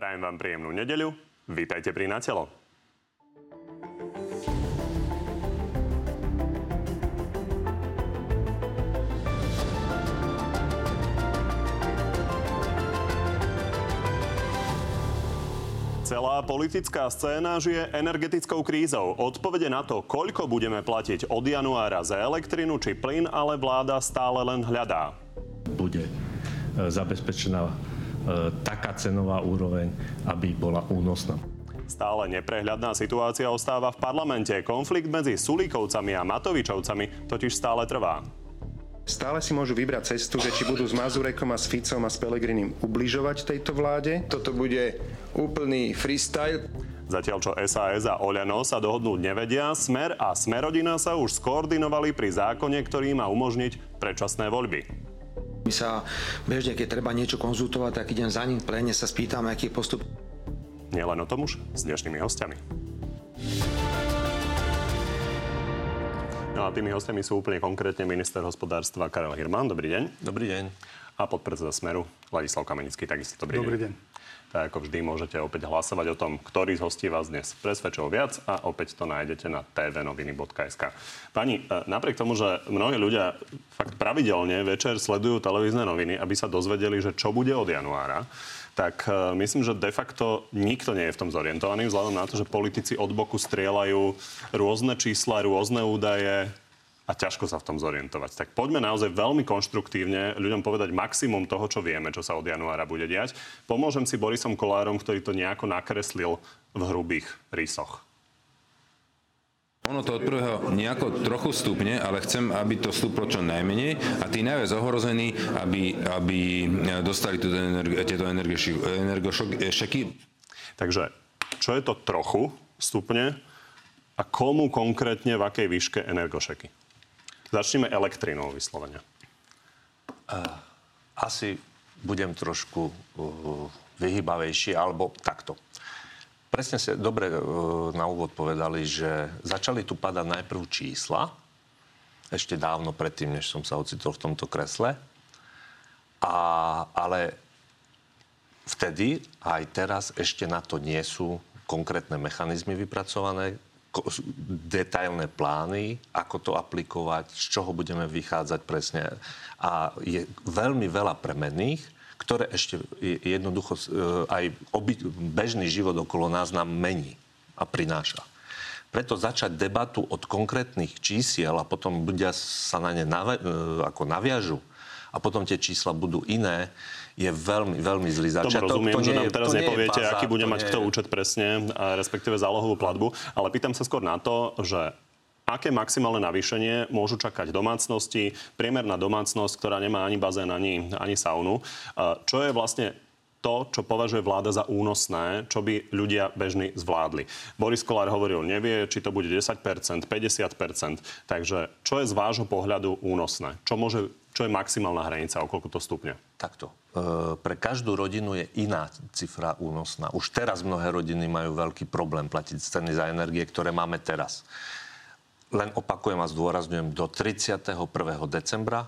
Prajem vám príjemnú nedeľu. Vítajte pri Natelo. Celá politická scéna žije energetickou krízou. Odpovede na to, koľko budeme platiť od januára za elektrinu či plyn, ale vláda stále len hľadá. Bude e, zabezpečená taká cenová úroveň, aby bola únosná. Stále neprehľadná situácia ostáva v parlamente. Konflikt medzi Sulíkovcami a Matovičovcami totiž stále trvá. Stále si môžu vybrať cestu, že či budú s Mazurekom a s Ficom a s Pelegrinim ubližovať tejto vláde. Toto bude úplný freestyle. Zatiaľ čo SAS a Oľano sa dohodnúť nevedia, Smer a Smerodina sa už skoordinovali pri zákone, ktorý má umožniť predčasné voľby. My sa bežne, keď treba niečo konzultovať, tak idem za ním plene, sa spýtam, aký je postup. Nielen o tom už s dnešnými hostiami. No a tými hostiami sú úplne konkrétne minister hospodárstva Karel Hirman. Dobrý deň. Dobrý deň. A podpredseda Smeru Ladislav Kamenický. Takisto dobrý, Dobrý deň. deň. Tak ako vždy môžete opäť hlasovať o tom, ktorý z hostí vás dnes presvedčil viac a opäť to nájdete na tvnoviny.sk. Pani, e, napriek tomu, že mnohí ľudia fakt pravidelne večer sledujú televízne noviny, aby sa dozvedeli, že čo bude od januára, tak e, myslím, že de facto nikto nie je v tom zorientovaný, vzhľadom na to, že politici od boku strieľajú rôzne čísla, rôzne údaje a ťažko sa v tom zorientovať. Tak poďme naozaj veľmi konštruktívne ľuďom povedať maximum toho, čo vieme, čo sa od januára bude diať. Pomôžem si Borisom Kolárom, ktorý to nejako nakreslil v hrubých rysoch. Ono to od prvého nejako trochu stupne, ale chcem, aby to stúplo čo najmenej a tí najviac ohrození, aby, aby dostali tieto, energi- tieto energošeky. Takže čo je to trochu stupne a komu konkrétne v akej výške energošeky? Začneme elektrinou vyslovene. asi budem trošku uh, vyhybavejší, alebo takto. Presne ste dobre uh, na úvod povedali, že začali tu padať najprv čísla, ešte dávno predtým, než som sa ocitol v tomto kresle. A, ale vtedy aj teraz ešte na to nie sú konkrétne mechanizmy vypracované, detailné plány, ako to aplikovať, z čoho budeme vychádzať presne. A je veľmi veľa premenných, ktoré ešte je- jednoducho e, aj oby, bežný život okolo nás nám mení a prináša. Preto začať debatu od konkrétnych čísiel a potom ľudia sa na ne nave, e, ako naviažu a potom tie čísla budú iné, je veľmi, veľmi zlý Tomu začiatok. rozumiem, To že nie nám je- teraz to nepoviete, bazár, aký bude mať kto je- účet presne, respektíve zálohovú platbu. Ale pýtam sa skôr na to, že aké maximálne navýšenie môžu čakať domácnosti, priemerná domácnosť, ktorá nemá ani bazén, ani, ani saunu. A Čo je vlastne to, čo považuje vláda za únosné, čo by ľudia bežní zvládli. Boris Kolár hovoril, nevie, či to bude 10%, 50%. Takže čo je z vášho pohľadu únosné? Čo, môže, čo je maximálna hranica, o koľko to stupne? Takto. E, pre každú rodinu je iná cifra únosná. Už teraz mnohé rodiny majú veľký problém platiť ceny za energie, ktoré máme teraz. Len opakujem a zdôrazňujem, do 31. decembra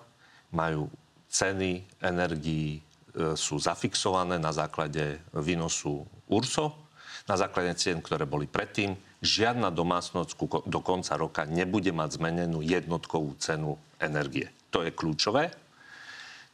majú ceny energií e, sú zafixované na základe výnosu URSO, na základe cien, ktoré boli predtým. Žiadna domácnosť do konca roka nebude mať zmenenú jednotkovú cenu energie. To je kľúčové.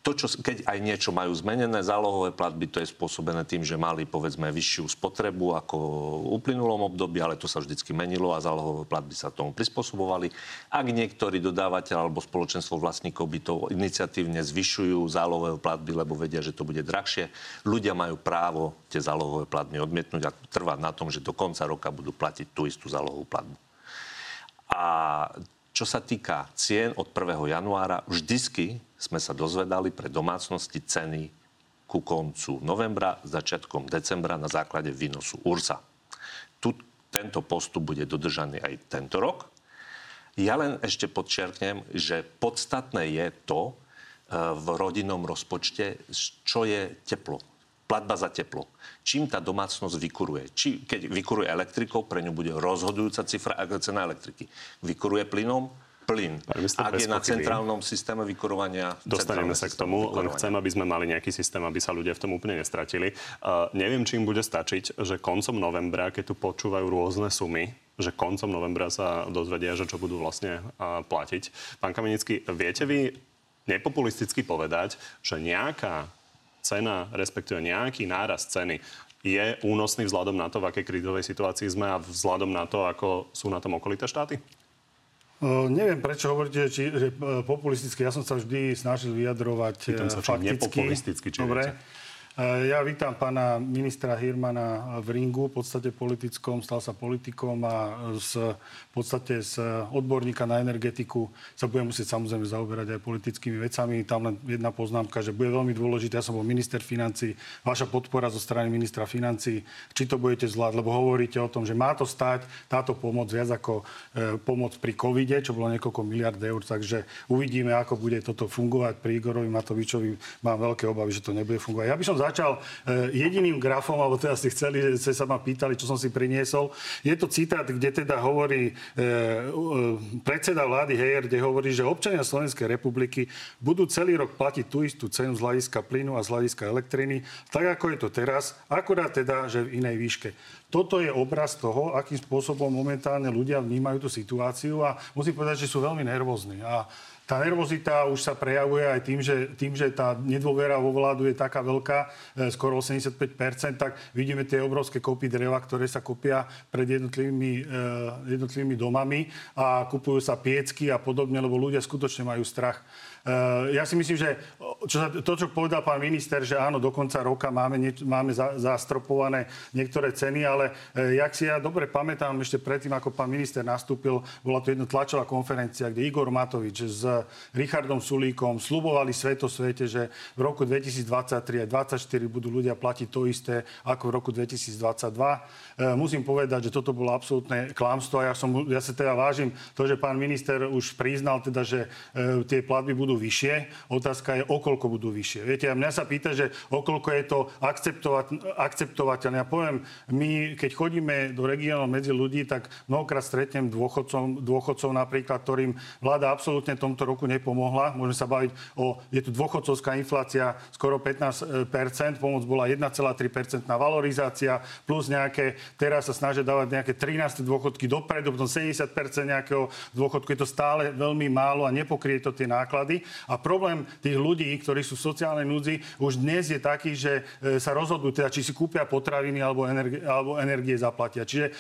To, čo, keď aj niečo majú zmenené, zálohové platby, to je spôsobené tým, že mali povedzme vyššiu spotrebu ako v uplynulom období, ale to sa vždycky menilo a zálohové platby sa tomu prispôsobovali. Ak niektorý dodávateľ alebo spoločenstvo vlastníkov by to iniciatívne zvyšujú zálohové platby, lebo vedia, že to bude drahšie, ľudia majú právo tie zálohové platby odmietnúť a trvať na tom, že do konca roka budú platiť tú istú zálohovú platbu. A čo sa týka cien od 1. januára, vždycky sme sa dozvedali pre domácnosti ceny ku koncu novembra, začiatkom decembra na základe výnosu URSA. Tu tento postup bude dodržaný aj tento rok. Ja len ešte podčiarknem, že podstatné je to e, v rodinnom rozpočte, čo je teplo. Platba za teplo. Čím tá domácnosť vykuruje? Či, keď vykuruje elektrikou, pre ňu bude rozhodujúca cifra, cena elektriky. Vykuruje plynom, plyn. Ak je na centrálnom systéme vykurovania... Dostaneme sa k tomu, len chcem, aby sme mali nejaký systém, aby sa ľudia v tom úplne nestratili. Uh, neviem, či im bude stačiť, že koncom novembra, keď tu počúvajú rôzne sumy, že koncom novembra sa dozvedia, že čo budú vlastne uh, platiť. Pán Kamenický, viete vy nepopulisticky povedať, že nejaká cena, respektíve nejaký náraz ceny je únosný vzhľadom na to, v akej krízovej situácii sme a vzhľadom na to, ako sú na tom okolité štáty? Uh, neviem, prečo hovoríte, či, že uh, populisticky. Ja som sa vždy snažil vyjadrovať Pýtam sa, uh, či fakticky. nepopulisticky, či Dobre. viete. Uh, Ja vítam pána ministra Hirmana v ringu, v podstate politickom, stal sa politikom a z, v podstate z odborníka na energetiku sa bude musieť samozrejme zaoberať aj politickými vecami. Tam len jedna poznámka, že bude veľmi dôležité, ja som bol minister financí, vaša podpora zo strany ministra financí, či to budete zvládť, lebo hovoríte o tom, že má to stať táto pomoc viac ako e, pomoc pri covide, čo bolo niekoľko miliard eur, takže uvidíme, ako bude toto fungovať pri Igorovi Matovičovi. Mám veľké obavy, že to nebude fungovať. Ja by som začal e, jediným grafom, alebo teda ste chceli, ste sa ma pýtali, čo som si priniesol. Je to citát, kde teda hovorí e, e, predseda vlády Heyer, kde hovorí, že občania Slovenskej republiky budú celý rok platiť tú istú cenu z hľadiska plynu a z hľadiska elektriny, tak ako je to teraz, akurát teda, že v inej výške. Toto je obraz toho, akým spôsobom momentálne ľudia vnímajú tú situáciu a musím povedať, že sú veľmi nervózni. A tá nervozita už sa prejavuje aj tým, že, tým, že tá nedôvera vo vládu je taká veľká, e, skoro 85%, tak vidíme tie obrovské kopy dreva, ktoré sa kopia pred jednotlivými, e, jednotlivými domami a kupujú sa piecky a podobne, lebo ľudia skutočne majú strach. E, Ja si myslím, že čo sa, to, čo povedal pán minister, že áno, do konca roka máme, nie, máme za, zastropované niektoré ceny, ale e, jak si ja dobre pamätám, ešte predtým, ako pán minister nastúpil, bola to jedna tlačová konferencia, kde Igor Matovič s Richardom Sulíkom slubovali sveto svete, že v roku 2023 a 2024 budú ľudia platiť to isté ako v roku 2022. E, Musím povedať, že toto bolo absolútne klamstvo a ja, som, ja sa teda vážim to, že pán minister už priznal teda, že e, tie platby budú vyššie. Otázka je, o koľko budú vyššie. Viete, a mňa sa pýta, že o koľko je to akceptovateľné. Ja poviem, my keď chodíme do regiónov medzi ľudí, tak mnohokrát stretnem dôchodcov, dôchodcov napríklad, ktorým vláda absolútne tomto roku nepomohla. Môžeme sa baviť o, je tu dôchodcovská inflácia skoro 15%, pomoc bola 1,3% valorizácia, plus nejaké, teraz sa snažia dávať nejaké 13 dôchodky dopredu, potom 70% nejakého dôchodku. Je to stále veľmi málo a nepokrie to tie náklady. A problém tých ľudí, ktorí sú v sociálnej núdzi, už dnes je taký, že e, sa rozhodujú, teda, či si kúpia potraviny alebo energie, alebo energie zaplatia. Čiže e,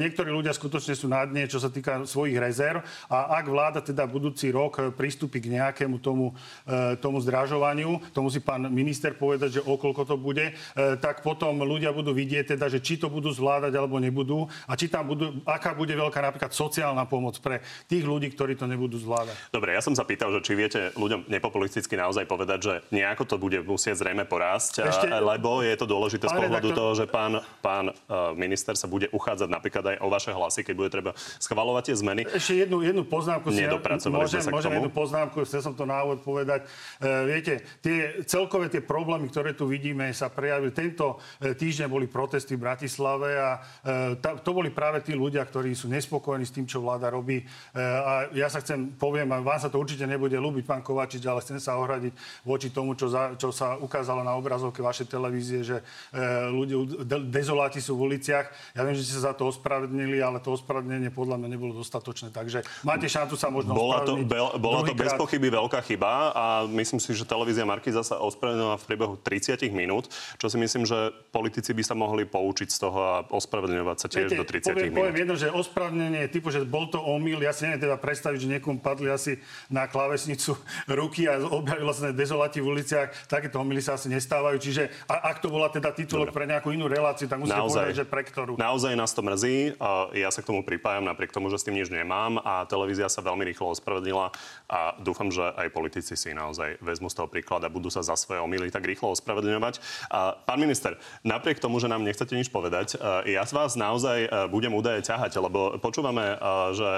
niektorí ľudia skutočne sú na dne, čo sa týka svojich rezerv. A ak vláda teda budúci rok e, pristúpi k nejakému tomu, e, tomu zdražovaniu, to musí pán minister povedať, že okolko to bude, e, tak potom ľudia budú vidieť teda, že či to budú zvládať alebo nebudú a či tam budú, aká bude veľká napríklad sociálna pomoc pre tých ľudí, ktorí to nebudú zvládať. Dobre, ja som sa pýtal, že či viete ľuďom nepopulisticky naozaj povedať, že nejako to bude musieť zrejme porásť, Ešte- lebo je to dôležité z pohľadu redaktor- toho, že pán, pán uh, minister sa bude uchádzať napríklad aj o vaše hlasy, keď bude treba schvalovať tie zmeny. Ešte jednu, jednu poznámku. Nedopracovali môžem, sa k môžem tomu. jednu poznámku, chcel som to na úvod povedať. E, viete, tie, celkové tie problémy, ktoré tu vidíme, sa prejavili. Tento e, týždeň boli protesty v Bratislave a e, ta, to boli práve tí ľudia, ktorí sú nespokojní s tým, čo vláda robí. E, a ja sa chcem, poviem, a vám sa to určite nebude ľúbiť, pán Kovačič, ale chcem sa ohradiť voči tomu, čo, za, čo sa ukázalo na obrazovke vašej televízie, že e, ľudia, de, dezoláti sú v uliciach. Ja viem, že ste sa za to ospravedlnili, ale to ospravedlnenie podľa mňa nebolo dostatočné. Takže máte šancu sa možno Bola to, bel, bola to bez pochyby veľká chyba a myslím si, že televízia Markiza sa ospravedlnila v priebehu 30 minút, čo si myslím, že politici by sa mohli poučiť z toho a ospravedlňovať sa tiež do 30 poviem, minút. poviem jedno, že ospravedlnenie je typu, že bol to omyl. Ja si neviem teda predstaviť, že niekomu padli asi na klávesnicu ruky a objavilo sa dezoláti v uliciach. Takéto omily sa asi nestávajú. Čiže a, ak to bola teda titulok pre nejakú inú reláciu, tak musíte povedať, že pre ktorú. Naozaj nás to mrzí. Ja sa k tomu pripájam napriek tomu, že s tým nič nemám a televízia sa veľmi rýchlo ospravedlnila a dúfam, že aj politici si naozaj vezmu z toho príklad a budú sa za svoje omily tak rýchlo ospravedlňovať. Pán minister, napriek tomu, že nám nechcete nič povedať, e, ja vás naozaj e, budem údaje ťahať, lebo počúvame, e, že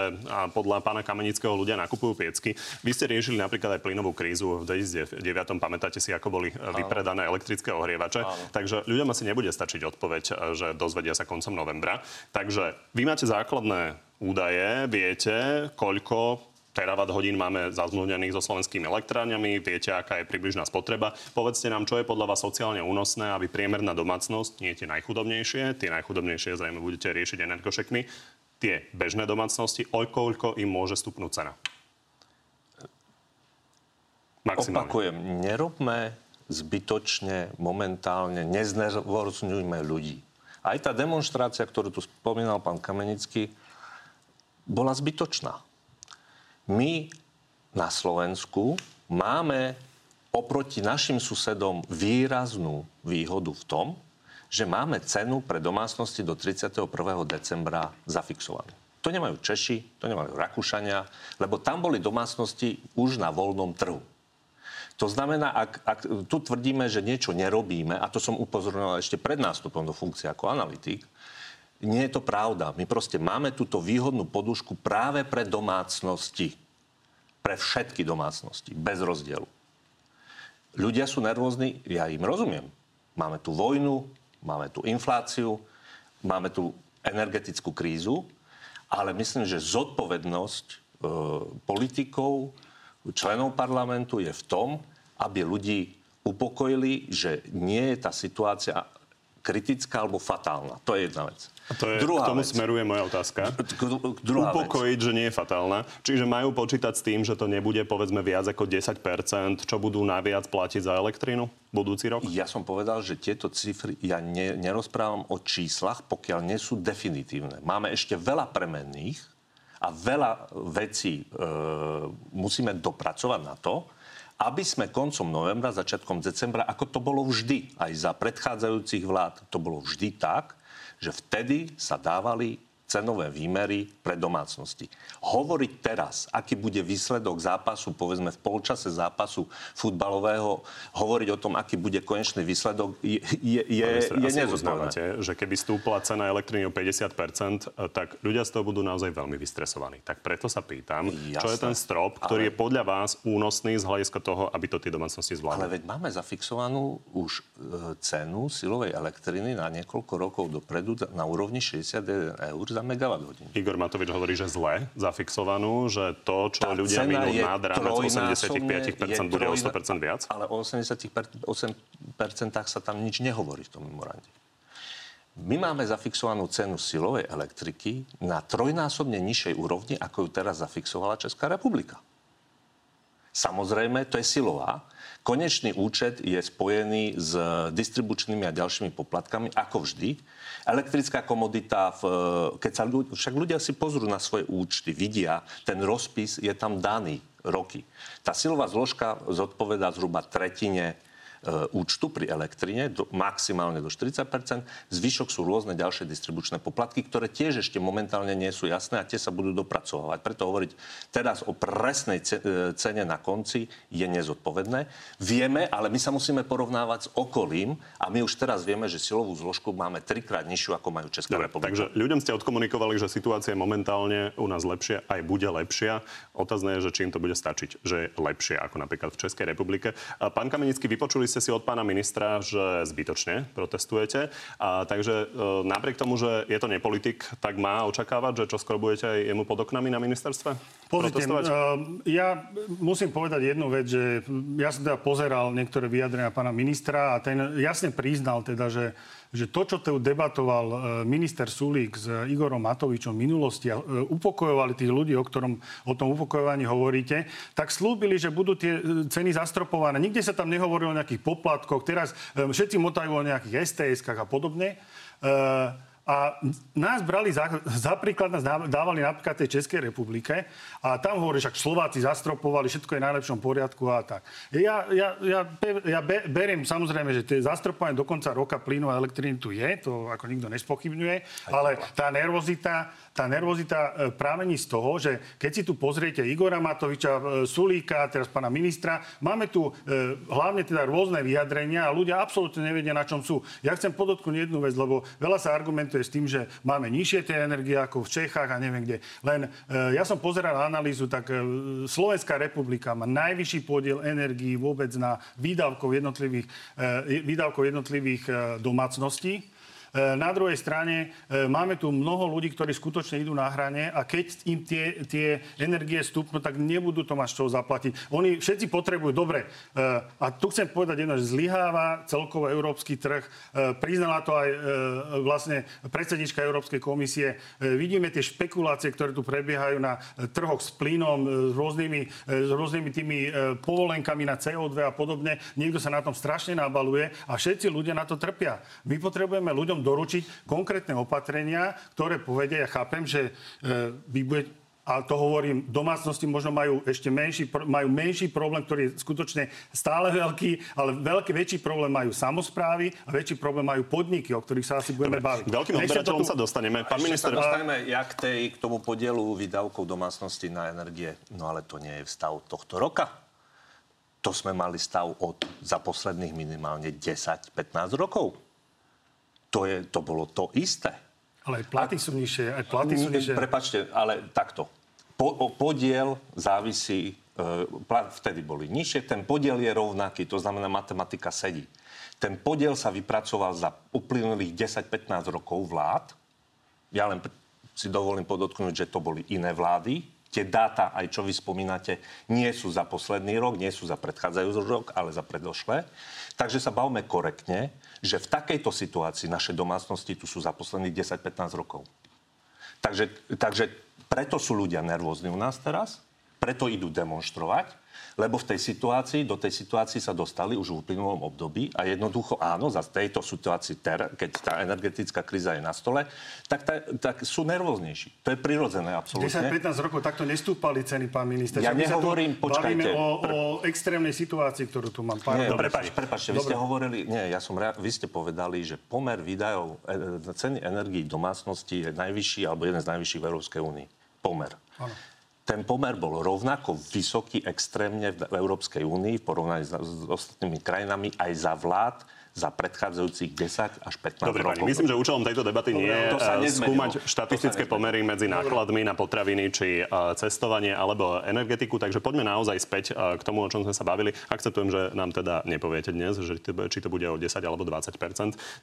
podľa pána Kamenického ľudia nakupujú piecky. Vy ste riešili napríklad aj plynovú krízu v 2009. Pamätáte si, ako boli e, vypredané elektrické ohrievače. Takže ľuďom asi nebude stačiť odpoveď, e, že dozvedia sa koncom novembra. Takže vy máte základné údaje, viete, koľko terawatt hodín máme zazmluvnených so slovenskými elektrárňami, viete, aká je približná spotreba. Povedzte nám, čo je podľa vás sociálne únosné, aby priemerná domácnosť, nie tie najchudobnejšie, tie najchudobnejšie zrejme budete riešiť energošekmi, tie bežné domácnosti, o koľko im môže stupnúť cena? Maximálne. Opakujem, nerobme zbytočne, momentálne, neznervozňujme ľudí. Aj tá demonstrácia, ktorú tu spomínal pán Kamenický, bola zbytočná. My na Slovensku máme oproti našim susedom výraznú výhodu v tom, že máme cenu pre domácnosti do 31. decembra zafixovanú. To nemajú Češi, to nemajú Rakúšania, lebo tam boli domácnosti už na voľnom trhu. To znamená, ak, ak tu tvrdíme, že niečo nerobíme, a to som upozorňoval ešte pred nástupom do funkcie ako analytik, nie je to pravda. My proste máme túto výhodnú podušku práve pre domácnosti. Pre všetky domácnosti, bez rozdielu. Ľudia sú nervózni, ja im rozumiem. Máme tu vojnu, máme tu infláciu, máme tu energetickú krízu, ale myslím, že zodpovednosť e, politikov, členov parlamentu je v tom, aby ľudí upokojili, že nie je tá situácia kritická alebo fatálna. To je jedna vec. A to je, Druhá k tomu vec. smeruje moja otázka. Druhá Upokojiť, vec. že nie je fatálna. Čiže majú počítať s tým, že to nebude povedzme viac ako 10%, čo budú naviac platiť za elektrínu budúci rok? Ja som povedal, že tieto cifry, ja ne, nerozprávam o číslach, pokiaľ nie sú definitívne. Máme ešte veľa premenných, a veľa vecí e, musíme dopracovať na to, aby sme koncom novembra, začiatkom decembra, ako to bolo vždy, aj za predchádzajúcich vlád, to bolo vždy tak, že vtedy sa dávali cenové výmery pre domácnosti. Hovoriť teraz, aký bude výsledok zápasu, povedzme v polčase zápasu futbalového, hovoriť o tom, aký bude konečný výsledok, je, je, je, je nezodpovedné. že keby stúpla cena elektriny o 50%, tak ľudia z toho budú naozaj veľmi vystresovaní. Tak preto sa pýtam, Jasne, čo je ten strop, ktorý ale... je podľa vás únosný z hľadiska toho, aby to tie domácnosti zvládli? Ale veď máme zafixovanú už e, cenu silovej elektriny na niekoľko rokov dopredu na úrovni 61 eur za hodín. Igor Matovič hovorí, že zle zafixovanú, že to, čo Tá ľudia minú nad rámec 85% bude o 100% viac? Ale o 88% sa tam nič nehovorí v tom memorande. My máme zafixovanú cenu silovej elektriky na trojnásobne nižšej úrovni, ako ju teraz zafixovala Česká republika. Samozrejme, to je silová. Konečný účet je spojený s distribučnými a ďalšími poplatkami, ako vždy. Elektrická komodita, v, keď sa ľudia, však ľudia si pozrú na svoje účty, vidia, ten rozpis je tam daný roky. Tá silová zložka zodpoveda zhruba tretine účtu pri elektrine, do, maximálne do 40 Zvyšok sú rôzne ďalšie distribučné poplatky, ktoré tiež ešte momentálne nie sú jasné a tie sa budú dopracovať. Preto hovoriť teraz o presnej e, cene na konci je nezodpovedné. Vieme, ale my sa musíme porovnávať s okolím a my už teraz vieme, že silovú zložku máme trikrát nižšiu, ako majú Česká Dobre, republika. Takže ľuďom ste odkomunikovali, že situácia je momentálne u nás lepšia, aj bude lepšia. Otázne je, že či im to bude stačiť, že je lepšie ako napríklad v Českej republike. Pán Kamenický, vypočuli ste si od pána ministra, že zbytočne protestujete. A, takže e, napriek tomu, že je to nepolitik, tak má očakávať, že čo skoro budete aj jemu pod oknami na ministerstve? Pozrite, uh, ja musím povedať jednu vec, že ja som teda pozeral niektoré vyjadrenia pána ministra a ten jasne priznal teda, že že to, čo tu debatoval e, minister Sulík s Igorom Matovičom v minulosti a e, upokojovali tých ľudí, o ktorom o tom upokojovaní hovoríte, tak slúbili, že budú tie e, ceny zastropované. Nikde sa tam nehovorilo o nejakých poplatkoch. Teraz všetci motajú o nejakých STS-kách a podobne. A nás brali za, za príklad, nás dávali napríklad tej Českej republike a tam hovorí, že Slováci zastropovali, všetko je v najlepšom poriadku a tak. Ja, ja, ja, ja beriem samozrejme, že tie zastropovanie do konca roka plynu a elektriny tu je, to ako nikto nespochybňuje, ale tá nervozita, tá nervozita e, prámení z toho, že keď si tu pozriete Igora Matoviča, e, Sulíka, teraz pána ministra, máme tu e, hlavne teda rôzne vyjadrenia a ľudia absolútne nevedia, na čom sú. Ja chcem podotknúť jednu vec, lebo veľa sa argumentuje s tým, že máme nižšie tie energie ako v Čechách a neviem kde. Len ja som pozeral analýzu, tak Slovenská republika má najvyšší podiel energií vôbec na výdavkov jednotlivých, výdavkov jednotlivých domácností. E, na druhej strane e, máme tu mnoho ľudí, ktorí skutočne idú na hrane a keď im tie, tie energie stúpnú, tak nebudú to mať čo zaplatiť. Oni všetci potrebujú, dobre, a tu chcem povedať jedno, že zlyháva celkovo európsky trh. Priznala to aj vlastne predsednička Európskej komisie. Vidíme tie špekulácie, ktoré tu prebiehajú na trhoch s plynom, s rôznymi, s rôznymi tými povolenkami na CO2 a podobne. Niekto sa na tom strašne nabaluje a všetci ľudia na to trpia. My potrebujeme ľuďom doručiť konkrétne opatrenia, ktoré povedia, ja chápem, že e, vy bude, a to hovorím, domácnosti možno majú ešte menší, majú menší problém, ktorý je skutočne stále veľký, ale veľký, väčší problém majú samozprávy a väčší problém majú podniky, o ktorých sa asi budeme Dobre, baviť. Veľkým odberateľom tu... sa dostaneme. Pán minister... sa dostaneme jak tej, k tomu podielu výdavkov domácnosti na energie. No ale to nie je stav tohto roka. To sme mali stav od za posledných minimálne 10-15 rokov to, je, to bolo to isté. Ale aj platy sú nižšie, aj platy sú nižšie. Prepačte, ale takto. Po, podiel závisí, e, vtedy boli nižšie, ten podiel je rovnaký, to znamená matematika sedí. Ten podiel sa vypracoval za uplynulých 10-15 rokov vlád. Ja len si dovolím podotknúť, že to boli iné vlády. Tie dáta, aj čo vy spomínate, nie sú za posledný rok, nie sú za predchádzajúci rok, ale za predošlé. Takže sa bavme korektne že v takejto situácii naše domácnosti tu sú za posledných 10-15 rokov. Takže, takže preto sú ľudia nervózni u nás teraz, preto idú demonstrovať, lebo v tej situácii, do tej situácii sa dostali už v uplynulom období a jednoducho áno, za tejto situácii, ter, keď tá energetická kríza je na stole, tak, ta, tak sú nervóznejší. To je prirodzené, absolútne. 10-15 rokov takto nestúpali ceny, pán minister. Ja nehovorím, počkajte. o, o extrémnej situácii, ktorú tu mám. Pán nie, prepač, prepačte, vy ste hovorili, nie, ja som, vy ste povedali, že pomer výdajov e, ceny energii domácnosti je najvyšší, alebo jeden z najvyšších v Európskej únii. Pomer. Ano ten pomer bol rovnako vysoký extrémne v Európskej únii v porovnaní s, ostatnými krajinami aj za vlád za predchádzajúcich 10 až 15 Dobre, rokov. Pani, myslím, že účelom tejto debaty nie je eh, skúmať štatistické pomery medzi nákladmi na potraviny či uh, cestovanie alebo energetiku, takže poďme naozaj späť uh, k tomu, o čom sme sa bavili. Akceptujem, že nám teda nepoviete dnes, že či to bude o 10 alebo 20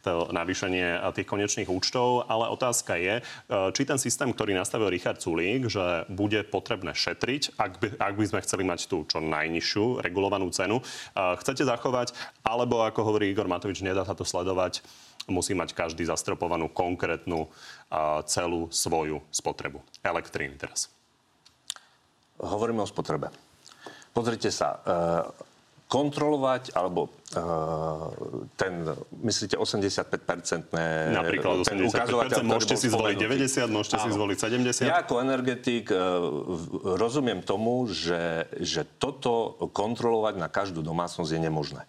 to navýšenie tých konečných účtov, ale otázka je, či ten systém, ktorý nastavil Richard Sulík, že bude potrebné šetriť, ak by, ak by sme chceli mať tú čo najnižšiu regulovanú cenu, chcete zachovať, alebo ako hovorí Igor Matovič, nedá sa to sledovať. Musí mať každý zastropovanú konkrétnu a celú svoju spotrebu. Elektríny teraz. Hovoríme o spotrebe. Pozrite sa, e, kontrolovať, alebo uh, ten, myslíte, 85-percentné... Napríklad 85%, môžete si zvoliť 90, môžete Áno. si zvoliť 70. Ja ako energetik uh, rozumiem tomu, že, že toto kontrolovať na každú domácnosť je nemožné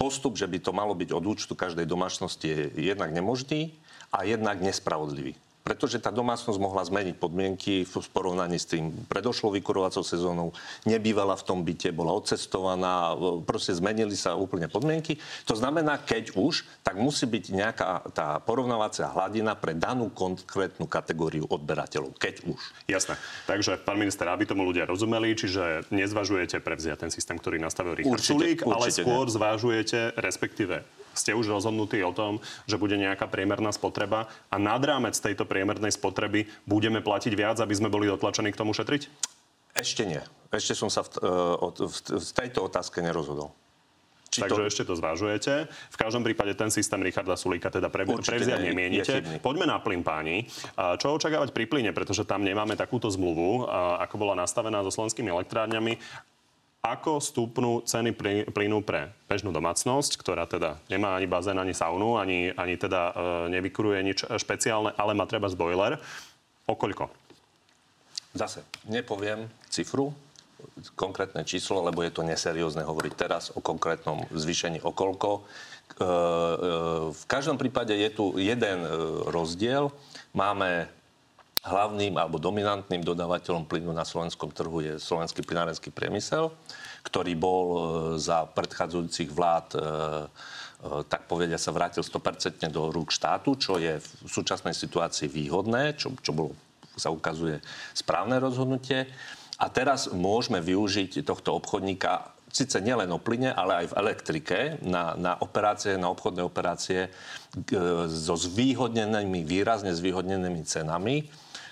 postup, že by to malo byť od účtu každej domácnosti je jednak nemožný a jednak nespravodlivý pretože tá domácnosť mohla zmeniť podmienky v porovnaní s tým predošlou vykurovacou sezónou, nebývala v tom byte, bola odcestovaná, proste zmenili sa úplne podmienky. To znamená, keď už, tak musí byť nejaká tá porovnávacia hladina pre danú konkrétnu kategóriu odberateľov, keď už. Jasné. Takže, pán minister, aby tomu ľudia rozumeli, čiže nezvažujete prevziať ten systém, ktorý nastavil Richard určite, Sulík, určite ale skôr ne. zvážujete, respektíve ste už rozhodnutí o tom, že bude nejaká priemerná spotreba a nad rámec tejto priemernej spotreby budeme platiť viac, aby sme boli dotlačení k tomu šetriť? Ešte nie. Ešte som sa v, v, v, v tejto otázke nerozhodol. Či Takže to... ešte to zvážujete. V každom prípade ten systém Richarda Sulíka teda pre, prevziať nemienite. Poďme na plyn, páni. Čo očakávať pri plyne, pretože tam nemáme takúto zmluvu, ako bola nastavená so slovenskými elektrárňami ako stúpnú ceny plynu pre bežnú domácnosť, ktorá teda nemá ani bazén, ani saunu, ani, ani teda e, nevykuruje nič špeciálne, ale má treba boiler. O koľko? Zase, nepoviem cifru, konkrétne číslo, lebo je to neseriózne hovoriť teraz o konkrétnom zvýšení o koľko. E, e, v každom prípade je tu jeden e, rozdiel. Máme hlavným alebo dominantným dodávateľom plynu na slovenskom trhu je slovenský plynárenský priemysel, ktorý bol e, za predchádzajúcich vlád e, e, tak povedia sa vrátil 100% do rúk štátu, čo je v súčasnej situácii výhodné, čo, čo bolo, sa ukazuje správne rozhodnutie. A teraz môžeme využiť tohto obchodníka síce nielen o plyne, ale aj v elektrike na, na operácie, na obchodné operácie e, so zvýhodnenými, výrazne zvýhodnenými cenami.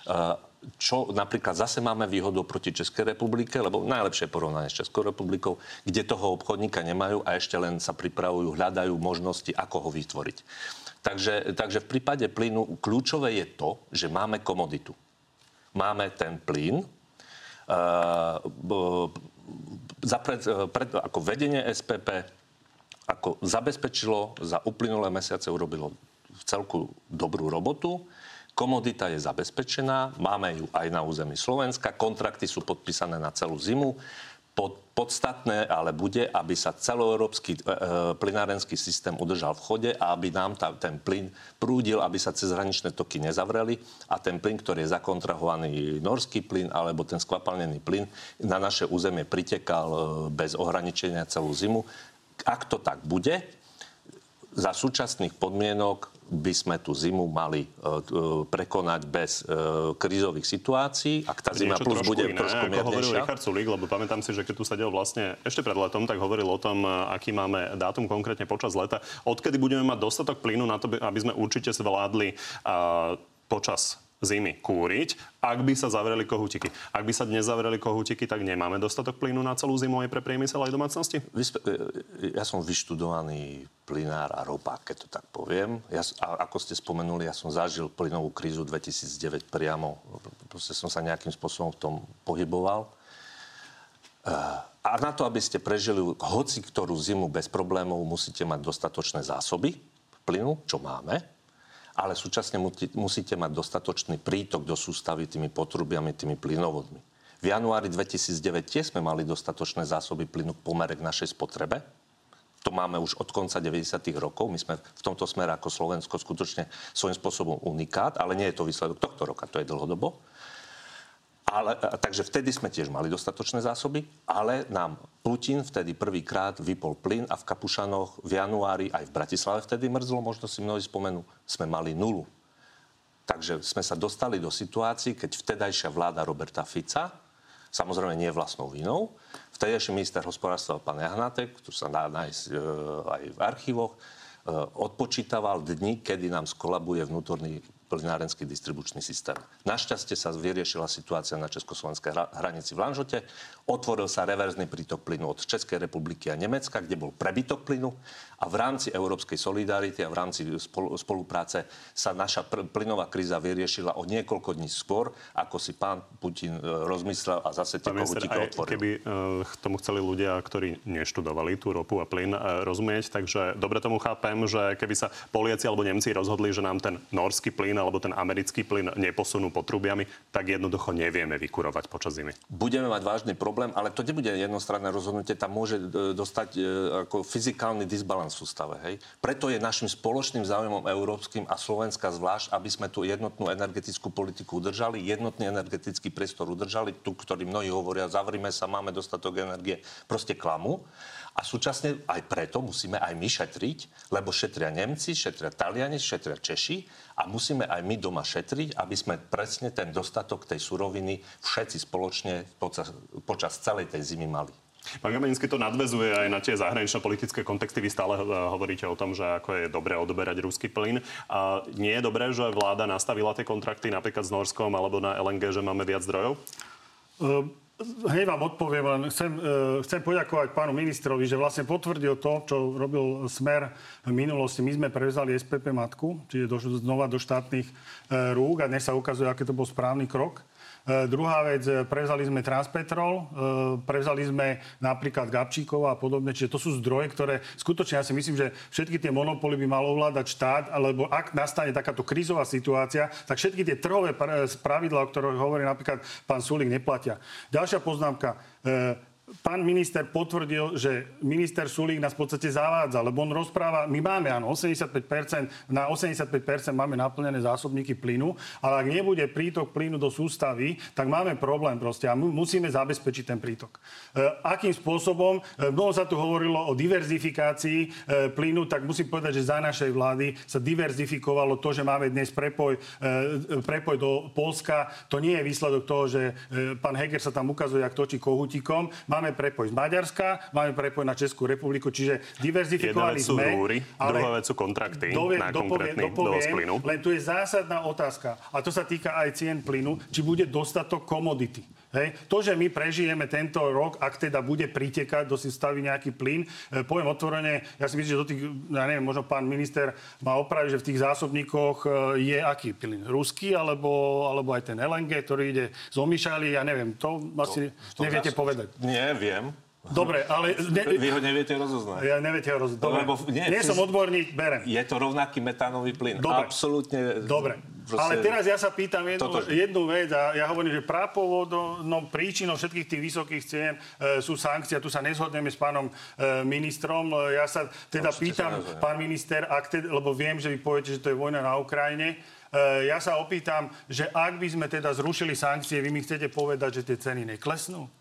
E, čo napríklad zase máme výhodu proti Českej republike, lebo najlepšie porovnanie s Českou republikou, kde toho obchodníka nemajú a ešte len sa pripravujú, hľadajú možnosti, ako ho vytvoriť. Takže, takže v prípade plynu kľúčové je to, že máme komoditu. Máme ten plyn, uh, zapred, pred, ako vedenie SPP ako zabezpečilo za uplynulé mesiace urobilo v celku dobrú robotu. Komodita je zabezpečená, máme ju aj na území Slovenska, kontrakty sú podpísané na celú zimu pod, podstatné ale bude, aby sa celoeurópsky e, e, plynárenský systém udržal v chode a aby nám ta, ten plyn prúdil, aby sa cezhraničné toky nezavreli a ten plyn, ktorý je zakontrahovaný norský plyn alebo ten skvapalnený plyn na naše územie pritekal e, bez ohraničenia celú zimu. Ak to tak bude, za súčasných podmienok by sme tú zimu mali uh, prekonať bez uh, krízových situácií. Ak tá zima plus bude iné, trošku ako hovoril Richard Sulík, lebo pamätám si, že keď tu sedel vlastne ešte pred letom, tak hovoril o tom, aký máme dátum konkrétne počas leta. Odkedy budeme mať dostatok plynu na to, aby sme určite zvládli počas zimy kúriť, ak by sa zavreli kohútiky. Ak by sa dnes zavreli kohútiky, tak nemáme dostatok plynu na celú zimu aj pre priemysel aj domácnosti? E, ja som vyštudovaný plynár a ropák, keď to tak poviem. Ja, a ako ste spomenuli, ja som zažil plynovú krízu 2009 priamo. Proste som sa nejakým spôsobom v tom pohyboval. E, a na to, aby ste prežili hoci ktorú zimu bez problémov, musíte mať dostatočné zásoby plynu, čo máme ale súčasne musíte mať dostatočný prítok do sústavy tými potrubiami, tými plynovodmi. V januári 2009 tiež sme mali dostatočné zásoby plynu k pomere k našej spotrebe. To máme už od konca 90. rokov. My sme v tomto smere ako Slovensko skutočne svojím spôsobom unikát, ale nie je to výsledok tohto roka, to je dlhodobo. Ale, takže vtedy sme tiež mali dostatočné zásoby, ale nám Putin vtedy prvýkrát vypol plyn a v Kapušanoch v januári aj v Bratislave vtedy mrzlo, možno si mnohí spomenú, sme mali nulu. Takže sme sa dostali do situácií, keď vtedajšia vláda Roberta Fica, samozrejme nie vlastnou vinou, vtedajší minister hospodárstva pán Jahnatek, ktorý sa dá nájsť e, aj v archívoch, e, odpočítaval dni, kedy nám skolabuje vnútorný plynárenský distribučný systém. Našťastie sa vyriešila situácia na československej hranici v Lanžote. Otvoril sa reverzný prítok plynu od Českej republiky a Nemecka, kde bol prebytok plynu a v rámci európskej solidarity a v rámci spolupráce sa naša plynová kríza vyriešila o niekoľko dní skôr, ako si pán Putin e, rozmyslel a zase tie kohútiky otvoril. Keby uh, tomu chceli ľudia, ktorí neštudovali tú ropu a plyn, uh, rozumieť, takže dobre tomu chápem, že keby sa Poliaci alebo Nemci rozhodli, že nám ten norský plyn plyn alebo ten americký plyn neposunú potrubiami, tak jednoducho nevieme vykurovať počas zimy. Budeme mať vážny problém, ale to nebude jednostranné rozhodnutie, tam môže e, dostať e, ako fyzikálny disbalans v sústave. Hej? Preto je našim spoločným záujmom európskym a Slovenska zvlášť, aby sme tú jednotnú energetickú politiku udržali, jednotný energetický priestor udržali, tu, ktorý mnohí hovoria, zavrime sa, máme dostatok energie, proste klamu. A súčasne aj preto musíme aj my šetriť, lebo šetria Nemci, šetria Taliani, šetria Češi a musíme aj my doma šetriť, aby sme presne ten dostatok tej suroviny všetci spoločne počas, počas celej tej zimy mali. Pán Kamenický to nadvezuje aj na tie zahranično-politické kontexty. Vy stále eh, hovoríte o tom, že ako je dobré odoberať ruský plyn. A nie je dobré, že vláda nastavila tie kontrakty napríklad s Norskom alebo na LNG, že máme viac zdrojov? Uh... Hneď vám odpoviem, len chcem, uh, chcem poďakovať pánu ministrovi, že vlastne potvrdil to, čo robil Smer v minulosti. My sme prevzali SPP matku, čiže do, znova do štátnych uh, rúk a dnes sa ukazuje, aký to bol správny krok. E, druhá vec, e, prevzali sme Transpetrol, e, prevzali sme napríklad Gabčíkov a podobne, čiže to sú zdroje, ktoré skutočne ja si myslím, že všetky tie monopoly by mal ovládať štát, alebo ak nastane takáto krízová situácia, tak všetky tie trhové pravidlá, o ktorých hovorí napríklad pán Sulik, neplatia. Ďalšia poznámka pán minister potvrdil, že minister Sulík nás v podstate zavádza, lebo on rozpráva, my máme áno, 85%, na 85% máme naplnené zásobníky plynu, ale ak nebude prítok plynu do sústavy, tak máme problém proste a my musíme zabezpečiť ten prítok. E, akým spôsobom? E, mnoho sa tu hovorilo o diverzifikácii e, plynu, tak musím povedať, že za našej vlády sa diverzifikovalo to, že máme dnes prepoj, e, prepoj do Polska. To nie je výsledok toho, že e, pán Heger sa tam ukazuje, ak točí kohutikom. Má máme prepoj z Maďarska, máme prepoj na Českú republiku, čiže diverzifikovali Jedna vec sú rúry, druhá vec sú kontrakty na konkrétny dovoz plynu. Len tu je zásadná otázka, a to sa týka aj cien plynu, či bude dostatok komodity. Hej. To, že my prežijeme tento rok, ak teda bude pritekať, do si staví nejaký plyn, e, poviem otvorene, ja si myslím, že do tých, ja neviem, možno pán minister má opraviť, že v tých zásobníkoch e, je aký plyn? Ruský, alebo, alebo aj ten LNG, ktorý ide z Omyšali, ja neviem, to asi to, to neviete zásob... povedať. Nie, viem. Dobre, ale... Ne, Vy ho neviete rozoznať. Ja neviete ho rozoznať. Dobre, Lebo nie, nie som odborník, berem. Je to rovnaký metánový plyn. Dobre. Absolútne. Dobre. Proste... Ale teraz ja sa pýtam jednu, jednu vec a ja hovorím, že prápovodnou príčinou všetkých tých vysokých cien e, sú sankcie. Tu sa nezhodneme s pánom e, ministrom. Ja sa teda Určite pýtam, sa pán minister, ak teda, lebo viem, že vy poviete, že to je vojna na Ukrajine, e, ja sa opýtam, že ak by sme teda zrušili sankcie, vy mi chcete povedať, že tie ceny neklesnú?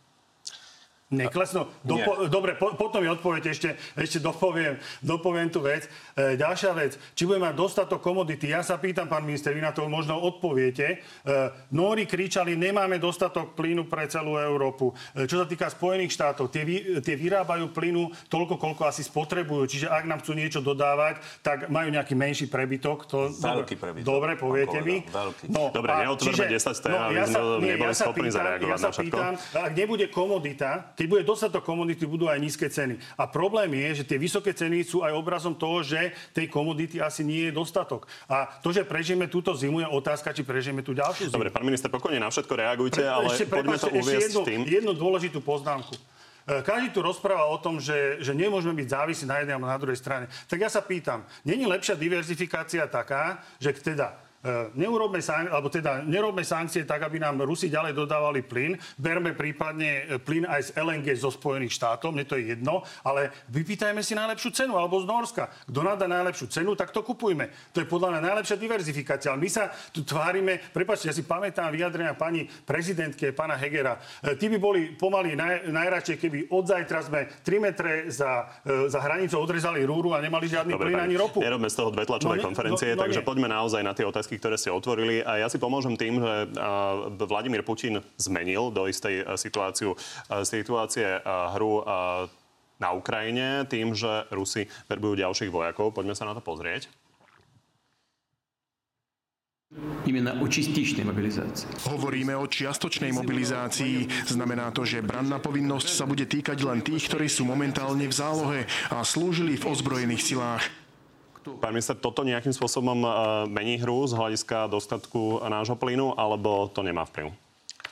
Neklesnú. Dopo, dobre, po, potom mi odpoviete, ešte, ešte dopoviem, dopoviem tú vec. E, ďalšia vec, či budeme mať dostatok komodity. Ja sa pýtam, pán minister, vy na to možno odpoviete. E, Nóri kričali, nemáme dostatok plynu pre celú Európu. E, čo sa týka Spojených štátov, tie, vy, tie vyrábajú plynu toľko, koľko asi spotrebujú. Čiže ak nám chcú niečo dodávať, tak majú nejaký menší prebytok. To, Veľký prebytok. Dobre, poviete mi. No, dobre, neotvorme 10 stén, no, aby sme neboli ja schopní zareagovať ja sa pýtam, ak nebude komodita, keď bude dostatok komodity, budú aj nízke ceny. A problém je, že tie vysoké ceny sú aj obrazom toho, že tej komodity asi nie je dostatok. A to, že prežijeme túto zimu, je otázka, či prežijeme tú ďalšiu zimu. Dobre, pán minister, pokojne na všetko reagujte, Pre, ale ešte, poďme to uviesť jednu, tým. jednu dôležitú poznámku. E, každý tu rozpráva o tom, že, že nemôžeme byť závisí na jednej a na druhej strane. Tak ja sa pýtam, není lepšia diverzifikácia taká, že teda neurobme sank- alebo teda nerobme sankcie tak, aby nám Rusi ďalej dodávali plyn. Berme prípadne e, plyn aj z LNG zo Spojených štátov, mne to je jedno, ale vypýtajme si najlepšiu cenu alebo z Norska. Kto nám dá najlepšiu cenu, tak to kupujme. To je podľa mňa najlepšia diverzifikácia. Ale my sa tu tvárime, prepáčte, ja si pamätám vyjadrenia pani prezidentke, pána Hegera. E, tí by boli pomaly naj, najradšej, keby od zajtra sme 3 metre za, za hranicou odrezali rúru a nemali žiadny Dobre, plyn ani ropu. Nerobme z toho dve tlačové no, konferencie, no, no, takže nie. poďme naozaj na tie otázky otázky, ktoré ste otvorili. A ja si pomôžem tým, že Vladimír Putin zmenil do istej situáciu, situácie hru na Ukrajine tým, že Rusi verbujú ďalších vojakov. Poďme sa na to pozrieť. Hovoríme o čiastočnej mobilizácii. Znamená to, že branná povinnosť sa bude týkať len tých, ktorí sú momentálne v zálohe a slúžili v ozbrojených silách. Pán minister, toto nejakým spôsobom e, mení hru z hľadiska dostatku nášho plynu, alebo to nemá vplyv?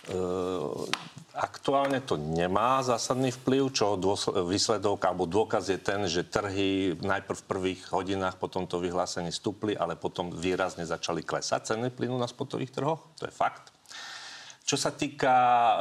Uh, aktuálne to nemá zásadný vplyv, čo výsledok alebo dôkaz je ten, že trhy najprv v prvých hodinách po tomto vyhlásení stúpli, ale potom výrazne začali klesať ceny plynu na spotových trhoch. To je fakt. Čo sa týka e,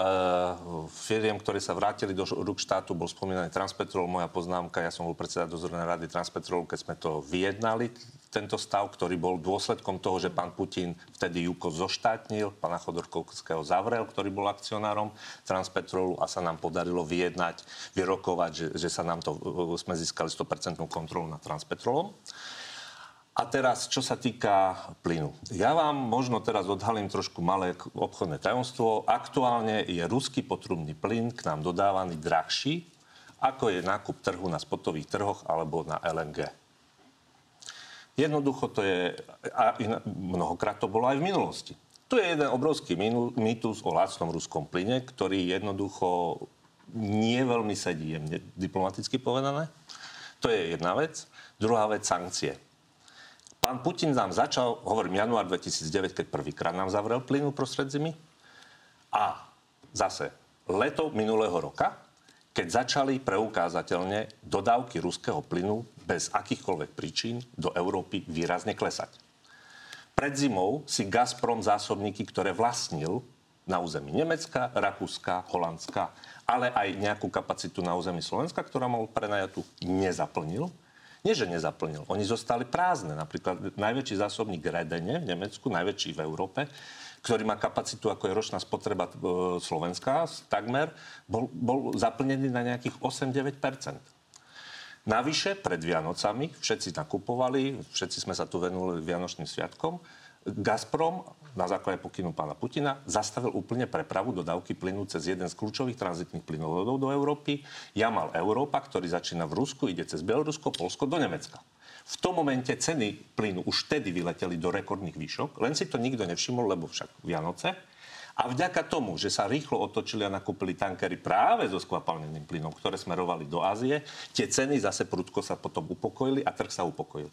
firiem, ktoré sa vrátili do rúk štátu, bol spomínaný Transpetrol, moja poznámka, ja som bol predseda dozornej rady Transpetrolu, keď sme to vyjednali, tento stav, ktorý bol dôsledkom toho, že pán Putin vtedy Juko zoštátnil, pána Chodorkovského zavrel, ktorý bol akcionárom Transpetrolu a sa nám podarilo vyjednať, vyrokovať, že, že sa nám to, e, sme získali 100% kontrolu nad Transpetrolom. A teraz, čo sa týka plynu. Ja vám možno teraz odhalím trošku malé obchodné tajomstvo. Aktuálne je ruský potrubný plyn k nám dodávaný drahší, ako je nákup trhu na spotových trhoch alebo na LNG. Jednoducho to je, a mnohokrát to bolo aj v minulosti. Tu je jeden obrovský mýtus o lacnom ruskom plyne, ktorý jednoducho nie veľmi sedí, jemne diplomaticky povedané. To je jedna vec. Druhá vec, sankcie. Pán Putin nám začal, hovorím, január 2009, keď prvýkrát nám zavrel plynu prostred zimy. A zase leto minulého roka, keď začali preukázateľne dodávky ruského plynu bez akýchkoľvek príčin do Európy výrazne klesať. Pred zimou si Gazprom zásobníky, ktoré vlastnil na území Nemecka, Rakúska, Holandska, ale aj nejakú kapacitu na území Slovenska, ktorá mal prenajatú, nezaplnil nie, že nezaplnil. Oni zostali prázdne. Napríklad najväčší zásobník Redene v Nemecku, najväčší v Európe, ktorý má kapacitu, ako je ročná spotreba e, Slovenska, takmer, bol, bol zaplnený na nejakých 8-9 Navyše, pred Vianocami všetci nakupovali, všetci sme sa tu venuli Vianočným sviatkom, Gazprom na základe pokynu pána Putina zastavil úplne prepravu dodávky plynu cez jeden z kľúčových tranzitných plynovodov do Európy. Jamal Európa, ktorý začína v Rusku, ide cez Bielorusko, Polsko do Nemecka. V tom momente ceny plynu už vtedy vyleteli do rekordných výšok, len si to nikto nevšimol, lebo však Vianoce. A vďaka tomu, že sa rýchlo otočili a nakúpili tankery práve so skvapalneným plynom, ktoré smerovali do Ázie, tie ceny zase prudko sa potom upokojili a trh sa upokojil.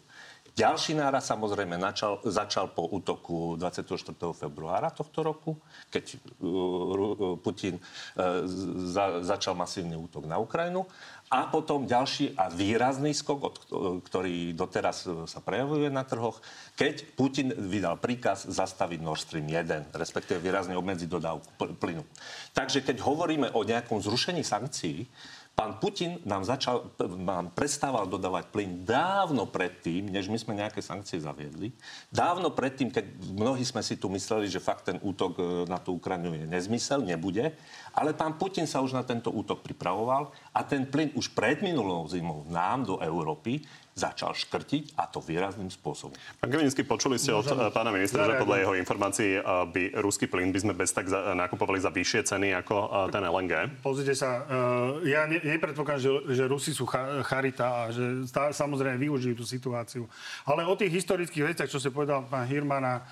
Ďalší náraz samozrejme načal, začal po útoku 24. februára tohto roku, keď uh, uh, Putin uh, za, začal masívny útok na Ukrajinu. A potom ďalší a výrazný skok, ktorý doteraz sa prejavuje na trhoch, keď Putin vydal príkaz zastaviť Nord Stream 1, respektíve výrazne obmedziť dodávku plynu. Takže keď hovoríme o nejakom zrušení sankcií, Pán Putin nám, začal, nám prestával dodávať plyn dávno predtým, než my sme nejaké sankcie zaviedli. Dávno predtým, keď mnohí sme si tu mysleli, že fakt ten útok e, na tú Ukrajinu je nezmysel, nebude. Ale pán Putin sa už na tento útok pripravoval a ten plyn už pred minulou zimou nám do Európy začal škrtiť a to výrazným spôsobom. Pán Kavinický, počuli ste od Môžem... pána ministra, že podľa jeho informácií eh, by ruský plyn by sme bez tak za, nakupovali za vyššie ceny ako eh, ten LNG? Pozrite sa, eh, ja ne, nepredpokladám, že, že Rusi sú charita a že tá, samozrejme využijú tú situáciu. Ale o tých historických veciach, čo si povedal pán Hirmana,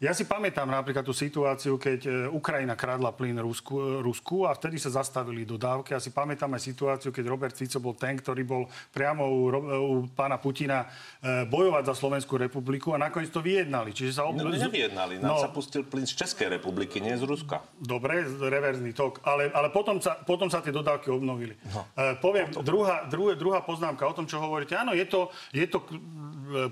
ja si pamätám napríklad tú situáciu, keď e, Ukrajina kradla plyn Rusku, e, Rusku a vtedy sa zastavili dodávky. Ja si pamätám aj situáciu, keď Robert Fico bol ten, ktorý bol priamo u, u pána Putina e, bojovať za Slovenskú republiku a nakoniec to vyjednali. Čiže sa ob... No, nevyjednali, nám no, sa pustil plyn z Českej republiky, nie z Ruska. Dobre, reverzný tok, ale, ale potom, sa, potom sa tie dodávky obnovili. No. E, poviem, to... druhá, druhá, druhá poznámka o tom, čo hovoríte. Áno, je to, je to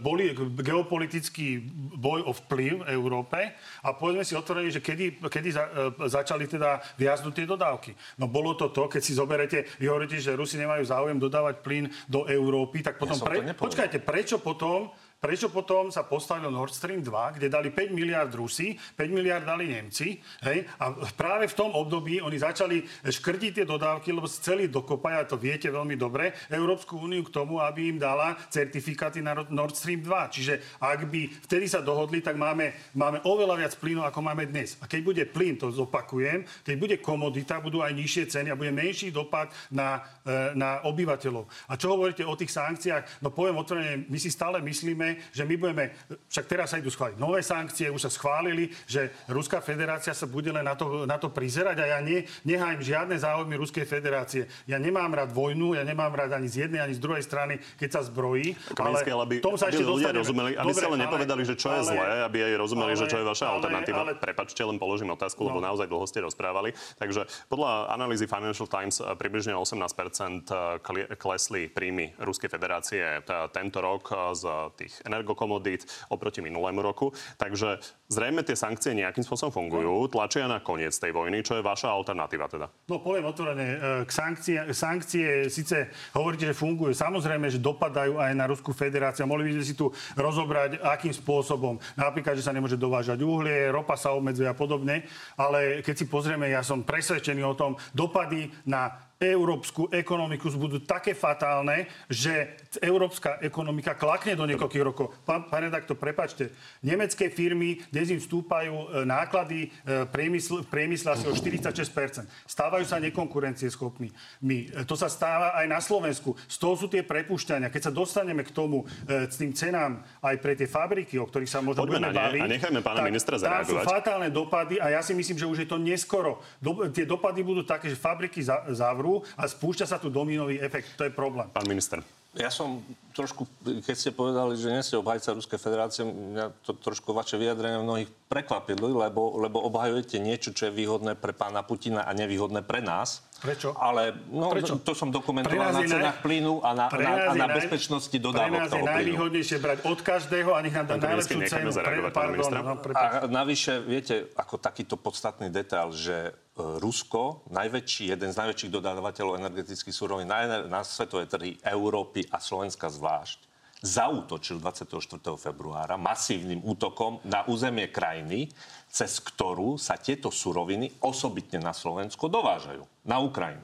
boli geopolitický boj o vplyv Európy Európe a povedzme si otvorene, že kedy, kedy za, e, začali teda viaznuť tie dodávky. No bolo to to, keď si zoberete, vy hovoríte, že Rusi nemajú záujem dodávať plyn do Európy, tak potom... Ja pre, počkajte, prečo potom Prečo potom sa postavil Nord Stream 2, kde dali 5 miliard Rusi, 5 miliard dali Nemci, hej? A práve v tom období oni začali škrtiť tie dodávky, lebo chceli dokopať, a to viete veľmi dobre, Európsku úniu k tomu, aby im dala certifikáty na Nord Stream 2. Čiže ak by vtedy sa dohodli, tak máme, máme oveľa viac plynu, ako máme dnes. A keď bude plyn, to zopakujem, keď bude komodita, budú aj nižšie ceny a bude menší dopad na, e, na obyvateľov. A čo hovoríte o tých sankciách? No poviem otvorene, my si stále myslíme, že my budeme, však teraz sa idú schváliť nové sankcie, už sa schválili, že Ruská federácia sa bude len na to, na to prizerať a ja ne, nehájim žiadne záujmy Ruskej federácie. Ja nemám rád vojnu, ja nemám rád ani z jednej, ani z druhej strany, keď sa zbrojí. Ale, ale aby, tom sa aby ľudia dostaneme. rozumeli, aby Dobre, ste len nepovedali, že čo je ale, zlé, aby aj rozumeli, ale, že čo je vaša ale, alternatíva. Ale, Prepačte, len položím otázku, no. lebo naozaj dlho ste rozprávali. Takže podľa analýzy Financial Times eh, približne 18% eh, klesli príjmy Ruskej federácie tento rok eh, z tých energo komodít oproti minulému roku. Takže zrejme tie sankcie nejakým spôsobom fungujú, tlačia na koniec tej vojny. Čo je vaša alternatíva teda? No poviem otvorene, e, k sankcie, sankcie síce hovoríte, že fungujú, samozrejme, že dopadajú aj na Ruskú federáciu. Mohli by sme si tu rozobrať, akým spôsobom. Napríklad, že sa nemôže dovážať uhlie, ropa sa obmedzuje a podobne. Ale keď si pozrieme, ja som presvedčený o tom, dopady na európsku ekonomiku budú také fatálne, že európska ekonomika klakne do niekoľkých rokov. Pán, pán redaktor, prepačte, nemecké firmy dnes im vstúpajú e, náklady e, priemysl, priemysla asi o 46%. Stávajú sa nekonkurencieschopní. My, e, to sa stáva aj na Slovensku. Z toho sú tie prepušťania. Keď sa dostaneme k tomu, s tým cenám aj pre tie fabriky, o ktorých sa možno Poďme budeme baviť. A nechajme pána tak, ministra zareagovať. Tam sú fatálne dopady a ja si myslím, že už je to neskoro. Do, tie dopady budú také, že fabriky zavrú hru a spúšťa sa tu dominový efekt. To je problém. Pán minister. Ja som trošku, keď ste povedali, že nie ste obhajca Ruskej federácie, mňa to trošku vaše vyjadrenie mnohých prekvapili, lebo, lebo obhajujete niečo, čo je výhodné pre pána Putina a nevýhodné pre nás. Prečo? Ale no, Prečo? to som dokumentoval na cenách naj... plynu a na, na, a na bezpečnosti dodávok toho plynu. Pre nás je najvýhodnejšie brať od každého a nech nám dá najlepšiu cenu. Pre, pardon, no, a navyše, viete, ako takýto podstatný detail, že Rusko, najväčší, jeden z najväčších dodávateľov energetických súrovín na, na svetové trhy Európy a Slovenska zvlášť, zautočil 24. februára masívnym útokom na územie krajiny, cez ktorú sa tieto suroviny osobitne na Slovensko dovážajú, na Ukrajinu.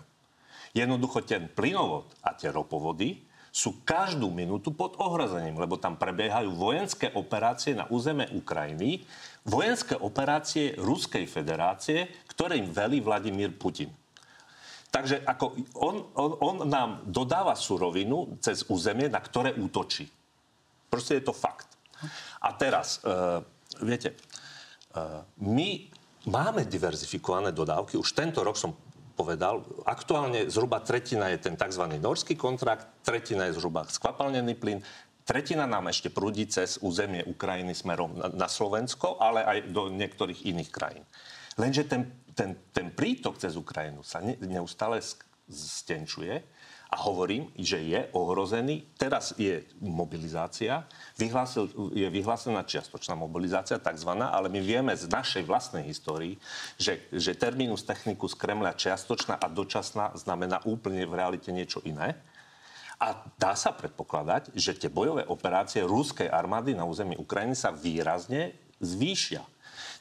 Jednoducho ten plynovod a tie ropovody sú každú minútu pod ohrozením, lebo tam prebiehajú vojenské operácie na územie Ukrajiny, vojenské operácie Ruskej federácie, ktoré im velí Vladimír Putin. Takže ako on, on, on nám dodáva surovinu cez územie, na ktoré útočí. Proste je to fakt. A teraz, uh, viete, uh, my máme diverzifikované dodávky. Už tento rok som povedal, aktuálne zhruba tretina je ten tzv. norský kontrakt, tretina je zhruba skvapalnený plyn, tretina nám ešte prúdi cez územie Ukrajiny smerom na, na Slovensko, ale aj do niektorých iných krajín. Lenže ten ten, ten prítok cez Ukrajinu sa ne, neustále stenčuje a hovorím, že je ohrozený. Teraz je mobilizácia, vyhlásil, je vyhlásená čiastočná mobilizácia, takzvaná, ale my vieme z našej vlastnej histórii, že, že terminus technicus Kremľa čiastočná a dočasná znamená úplne v realite niečo iné. A dá sa predpokladať, že tie bojové operácie ruskej armády na území Ukrajiny sa výrazne zvýšia.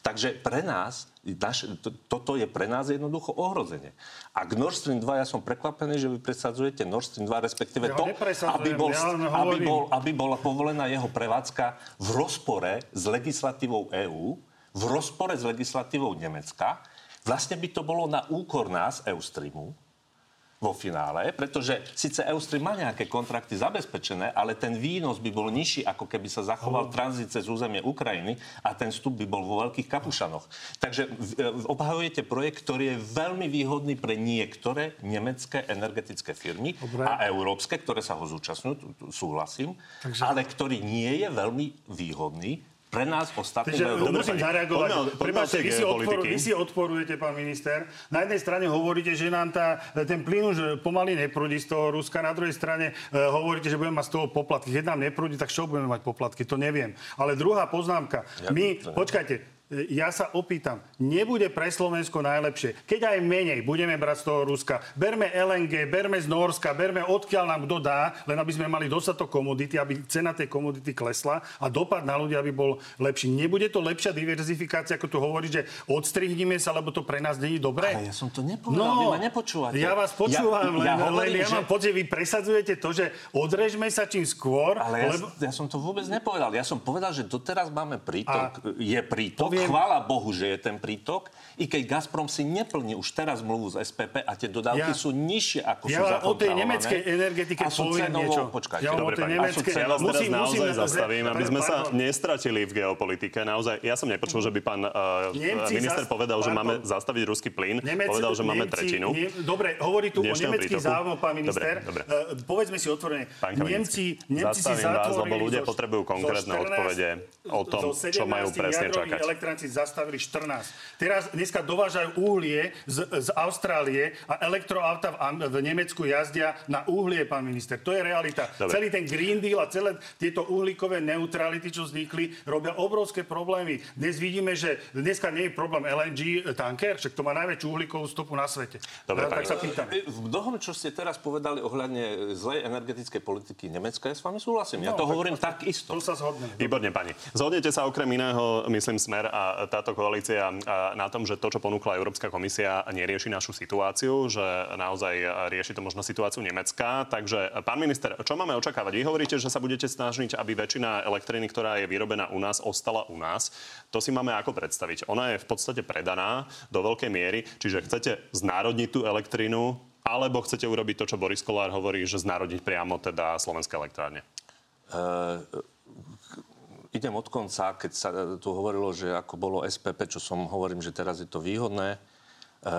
Takže pre nás, naš, to, toto je pre nás jednoducho ohrozenie. A k Nord Stream 2 ja som prekvapený, že vy presadzujete Nord Stream 2, respektíve ja to, aby, bol, ja aby, bol, aby bola povolená jeho prevádzka v rozpore s legislatívou EÚ, v rozpore s legislatívou Nemecka. Vlastne by to bolo na úkor nás, Eustreamu, vo finále, pretože síce Eustream má nejaké kontrakty zabezpečené, ale ten výnos by bol nižší, ako keby sa zachoval tranzit cez územie Ukrajiny a ten vstup by bol vo veľkých kapušanoch. Takže e, obhajujete projekt, ktorý je veľmi výhodný pre niektoré nemecké energetické firmy Dobre. a európske, ktoré sa ho zúčastňujú, súhlasím, Takže... ale ktorý nie je veľmi výhodný pre nás ostatní Takže majú musím zareagovať. Prepáčte, vy, si odporu, vy si odporujete, pán minister. Na jednej strane hovoríte, že nám tá, ten plyn už pomaly neprúdi z toho Ruska, na druhej strane e, hovoríte, že budeme mať z toho poplatky. Keď nám neprúdi, tak čo budeme mať poplatky? To neviem. Ale druhá poznámka. Ja, My, počkajte, ja sa opýtam, nebude pre Slovensko najlepšie, keď aj menej budeme brať z toho Ruska, berme LNG, berme z Norska, berme odkiaľ nám kto dá, len aby sme mali dostatok komodity, aby cena tej komodity klesla a dopad na ľudia by bol lepší. Nebude to lepšia diverzifikácia, ako tu hovorí, že odstrihnime sa, lebo to pre nás není dobré? Ale ja som to nepovedal, no, vy ma nepočúvate. Ja vás počúvam, ja, len, ja, hovorím, len ja že... mám pocit, vy presadzujete to, že odrežme sa čím skôr. Ale ja, lebo... ja som to vôbec nepovedal. Ja som povedal, že doteraz máme prítok, a je prítok, poviem, chvála Bohu, že je ten prítok, i keď Gazprom si neplní už teraz mluvu z SPP a tie dodávky ja, sú nižšie, ako ja sú zakontrolované. o tej nemeckej energetike poviem cenovo, niečo. Počkajte, ja dobre, tej nemecké, ja vás teraz musím, naozaj musím, zastavím, aby sme sa nestratili v geopolitike. Naozaj, ja som nepočul, že by pán uh, minister povedal, že máme zastaviť ruský plyn. Povedal, že máme tretinu. Dobre, hovorí tu o nemeckých záujmoch, pán minister. Uh, povedzme si otvorene. Nemci, Nemci si zatvorili... lebo ľudia potrebujú konkrétne odpovede o tom, čo majú presne čakať. Si zastavili 14. Teraz dneska dovážajú uhlie z, z Austrálie a elektroauta v, v Nemecku jazdia na uhlie, pán minister. To je realita. Dobre. Celý ten Green Deal a celé tieto uhlíkové neutrality, čo vznikli, robia obrovské problémy. Dnes vidíme, že dneska nie je problém LNG tanker, však to má najväčšiu uhlíkovú stopu na svete. Dobre, tak sa pýtam. V mnohom, čo ste teraz povedali ohľadne zlej energetickej politiky Nemecka, ja s vami súhlasím. Ja no, to tak hovorím tak isto. Tu sa zhodne. Výborne, pani. Zhodnete sa okrem iného, myslím, smer a táto koalícia na tom, že to, čo ponúkla Európska komisia, nerieši našu situáciu, že naozaj rieši to možno situáciu Nemecka. Takže, pán minister, čo máme očakávať? Vy hovoríte, že sa budete snažiť, aby väčšina elektriny, ktorá je vyrobená u nás, ostala u nás. To si máme ako predstaviť. Ona je v podstate predaná do veľkej miery, čiže chcete znárodniť tú elektrinu, alebo chcete urobiť to, čo Boris Kolár hovorí, že znárodniť priamo teda slovenské elektrárne? Uh, idem od konca, keď sa tu hovorilo, že ako bolo SPP, čo som hovorím, že teraz je to výhodné. E,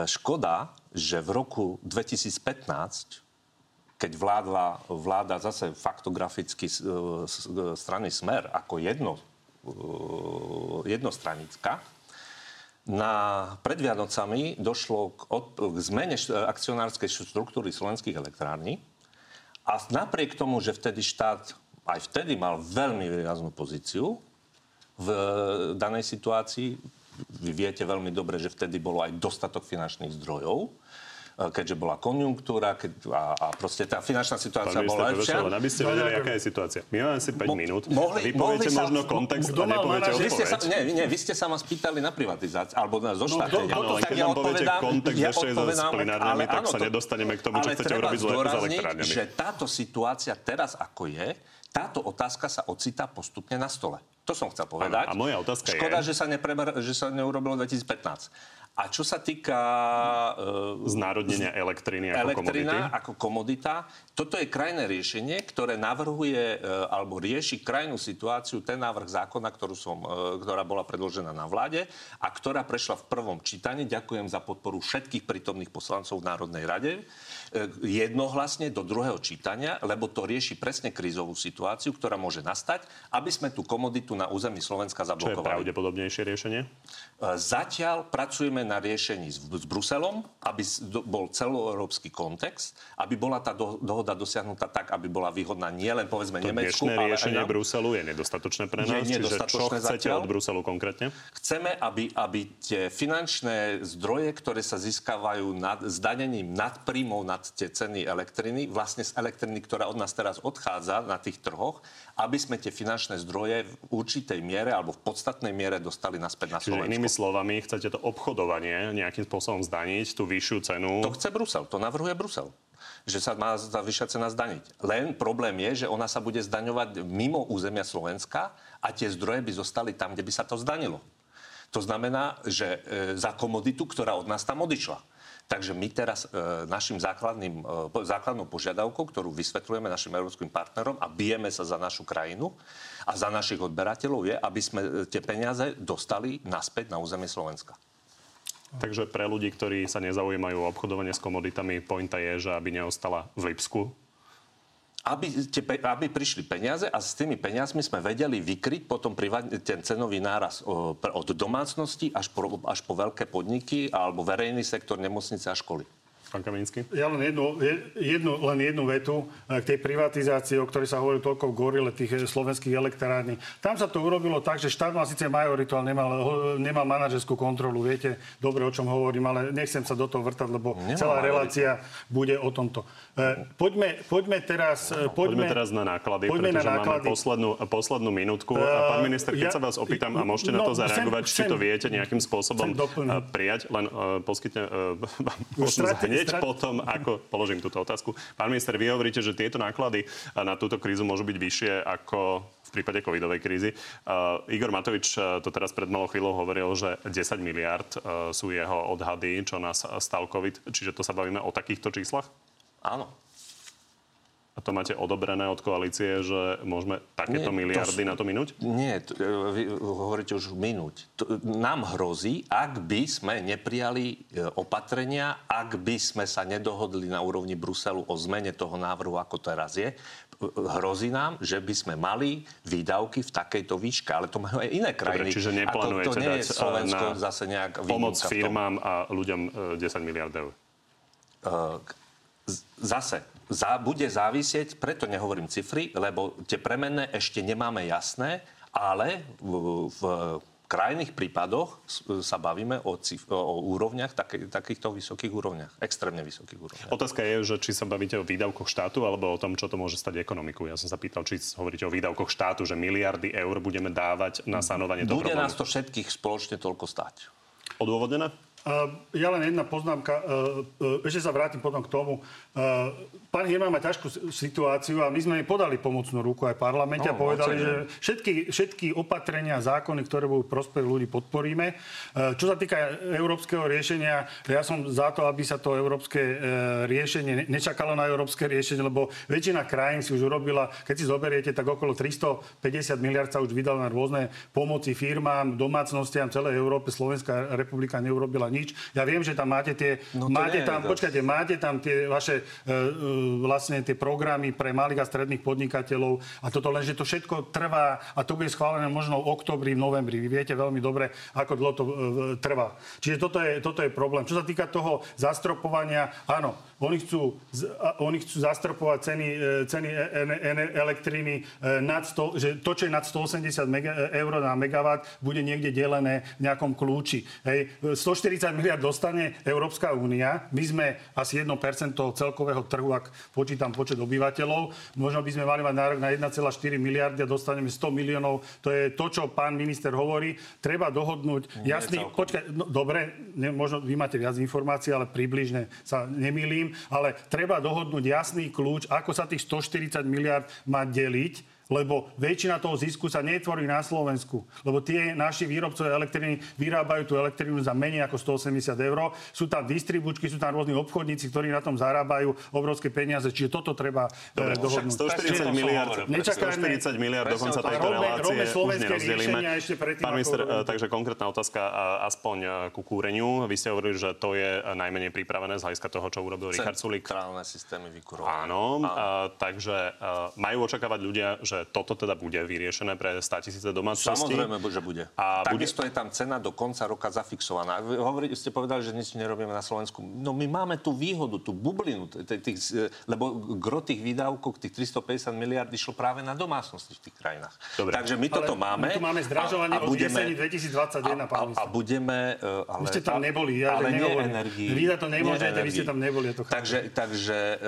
škoda, že v roku 2015 keď vládla, vláda zase faktograficky e, strany Smer ako jedno, e, jednostranická, na, pred Vianocami došlo k, od, k zmene akcionárskej štruktúry slovenských elektrární a napriek tomu, že vtedy štát aj vtedy mal veľmi výraznú pozíciu v danej situácii. Vy viete veľmi dobre, že vtedy bolo aj dostatok finančných zdrojov. Keďže bola konjunktúra keď, a, a proste tá finančná situácia Pán bola lepšia. len aby ste vedeli, aká je situácia. My máme asi 5 Mo- minút. mohli- Vy poviete mohli sa- možno kontext a nepoviete Vy ste, sa, nie, nie, vy ste sa ma spýtali na privatizáciu, alebo na zoštátnenie. Áno, len keď nám poviete kontext ešte s plinárňami, tak sa nedostaneme k tomu, čo chcete urobiť zle s elektrárňami. že táto situácia teraz ako je, táto otázka sa ocitá postupne na stole. To som chcel povedať. Áno, a moja otázka Škoda, je- že sa, nepreber, že sa neurobilo 2015. A čo sa týka uh, Znárodnenia elektriny ako elektrina komodity. ako komodita. Toto je krajné riešenie, ktoré navrhuje e, alebo rieši krajnú situáciu, ten návrh zákona, ktorú som, e, ktorá bola predložená na vláde a ktorá prešla v prvom čítaní. Ďakujem za podporu všetkých prítomných poslancov v Národnej rade. E, Jednohlasne do druhého čítania, lebo to rieši presne krízovú situáciu, ktorá môže nastať, aby sme tú komoditu na území Slovenska Čo je zablokovali. pravdepodobnejšie riešenie? E, Zatiaľ pracujeme na riešení s, s Bruselom, aby bol celoeurópsky kontext, aby bola tá do, dohoda dosiahnutá tak, aby bola výhodná nielen povedzme To Nemecku, ale aj riešenie nám. Bruselu je nedostatočné pre Je nás. Čiže čo nedostatočné chcete zatiaľ. od Bruselu konkrétne? Chceme, aby, aby tie finančné zdroje, ktoré sa získavajú nad, zdanením nad príjmov nad tie ceny elektriny, vlastne z elektriny, ktorá od nás teraz odchádza na tých trhoch, aby sme tie finančné zdroje v určitej miere alebo v podstatnej miere dostali naspäť na Čiže Slovensko. inými slovami, chcete to obchodovanie nejakým spôsobom zdaniť, tú vyššiu cenu. To chce Brusel, to navrhuje Brusel že sa má tá vyššia cena zdaniť. Len problém je, že ona sa bude zdaňovať mimo územia Slovenska a tie zdroje by zostali tam, kde by sa to zdanilo. To znamená, že e, za komoditu, ktorá od nás tam odišla. Takže my teraz e, našim základným, e, základnou požiadavkou, ktorú vysvetľujeme našim európskym partnerom a bijeme sa za našu krajinu a za našich odberateľov je, aby sme e, tie peniaze dostali naspäť na územie Slovenska. Takže pre ľudí, ktorí sa nezaujímajú o obchodovanie s komoditami, pointa je, že aby neostala v Lipsku. Aby, tie, aby prišli peniaze a s tými peniazmi sme vedeli vykryť potom priva- ten cenový náraz od domácnosti až po, až po veľké podniky alebo verejný sektor, nemocnice a školy. Pán Kaminsky? Ja len jednu, je- jednu, len jednu vetu eh, k tej privatizácii, o ktorej sa hovorí toľko v gorile tých eh, slovenských elektrární. Tam sa to urobilo tak, že štát mal síce majoritu, ale nemal, nemal manažerskú kontrolu. Viete dobre, o čom hovorím, ale nechcem sa do toho vrtať, lebo Nemal celá majoritu. relácia bude o tomto. Eh, Poďme, poďme teraz... Poďme Poďme, teraz na náklady, poďme pretože na máme náklady. poslednú, poslednú minútku. A pán minister, keď ja- sa vás opýtam, a môžete na no, to zareagovať, či chcem- to viete nejakým spôsobom prijať, len uh, poskytne uh, možnosť hneď potom, ako položím túto otázku. Pán minister, vy hovoríte, že tieto náklady eh, na túto krízu môžu byť vyššie ako v prípade covidovej krízy. Uh, Igor Matovič uh, to teraz pred malou chvíľou hovoril, že 10 miliard uh, sú jeho odhady, čo nás stal covid. Čiže to sa bavíme o takýchto číslach? Áno. A to máte odobrené od koalície, že môžeme takéto Nie, to miliardy sú- na to minúť? Nie, t- e, vy hovoríte už minúť. To- Nám hrozí, ak by sme neprijali e, opatrenia, ak by sme sa nedohodli na úrovni Bruselu o zmene toho návrhu, ako teraz je, hrozí nám, že by sme mali výdavky v takejto výške. Ale to majú aj iné krajiny. Dobre, čiže neplánujete to nie dať je eh, Slovensko na zase nejak pomoc firmám a ľuďom eh, 10 miliard eur. Zase zá, bude závisieť, preto nehovorím cifry, lebo tie premenné ešte nemáme jasné, ale v, v krajných prípadoch sa bavíme o, cif, o úrovniach, také, takýchto vysokých úrovniach, extrémne vysokých úrovniach. Otázka je, že či sa bavíte o výdavkoch štátu alebo o tom, čo to môže stať ekonomiku. Ja som sa pýtal, či hovoríte o výdavkoch štátu, že miliardy eur budeme dávať na sanovanie Bude nás to všetkých spoločne toľko stať. Odôvodnené? Uh, ja len jedna poznámka, uh, uh, ešte sa vrátim potom k tomu. Pán Hirman má ťažkú situáciu a my sme jej podali pomocnú ruku aj v parlamente No, a povedali, že všetky, všetky opatrenia, zákony, ktoré budú prospech ľudí, podporíme. Čo sa týka európskeho riešenia, ja som za to, aby sa to európske riešenie, ne- nečakalo na európske riešenie, lebo väčšina krajín si už urobila, keď si zoberiete, tak okolo 350 miliard sa už vydalo na rôzne pomoci firmám, domácnostiam celej Európe. Slovenská republika neurobila nič. Ja viem, že tam máte tie, No máte nie, tam, počkajte, máte tam tie vaše e, e, vlastne tie programy pre malých a stredných podnikateľov a toto len, že to všetko trvá a to bude schválené možno v oktobri, v novembri. Vy viete veľmi dobre, ako dlho to e, trvá. Čiže toto je, toto je problém. Čo sa týka toho zastropovania, áno, oni chcú, oni chcú zastropovať ceny, e, ceny e- elektriny nad 100, že to, čo je nad 180 mega, eur na megawatt, bude niekde delené v nejakom kľúči. Hej. 140 140 miliard dostane Európska únia. My sme asi 1% celkového trhu, ak počítam počet obyvateľov. Možno by sme mali mať nárok na 1,4 miliardy a dostaneme 100 miliónov. To je to, čo pán minister hovorí. Treba dohodnúť jasný... Počkaj, no, dobre, ne, možno vy máte viac informácií, ale približne sa nemýlim. Ale treba dohodnúť jasný kľúč, ako sa tých 140 miliard má deliť lebo väčšina toho zisku sa netvorí na Slovensku. Lebo tie naši výrobcovia elektriny vyrábajú tú elektrínu za menej ako 180 eur. Sú tam distribučky, sú tam rôzni obchodníci, ktorí na tom zarábajú obrovské peniaze. Čiže toto treba e, Dobre, dohodnúť. 140 miliard, 140 miliard do konca tejto relácie už nerozdelíme. Pán minister, e, takže konkrétna otázka aspoň e, ku kúreniu. Vy ste hovorili, že to je najmenej pripravené z hľadiska toho, čo urobil Richard Sulik. Centrálne systémy vykurovania. Áno, a, takže a, majú očakávať ľudia, že že toto teda bude vyriešené pre 100 tisíce domácností. Samozrejme, že bude. A Takisto bude... je tam cena do konca roka zafixovaná. Vy hovorí, ste povedali, že nič nerobíme na Slovensku. No my máme tú výhodu, tú bublinu, tých, e, lebo gro tých výdavkov, tých 350 miliard išlo práve na domácnosti v tých krajinách. Dobre. Takže my toto máme. My tu máme zdražovanie a, a budeme, 2021, pán a, a budeme... Uh, ale, vy ste tam neboli, ja ale nie energii. Vy to nemôžete, vy ste tam neboli. Ja to takže takže uh,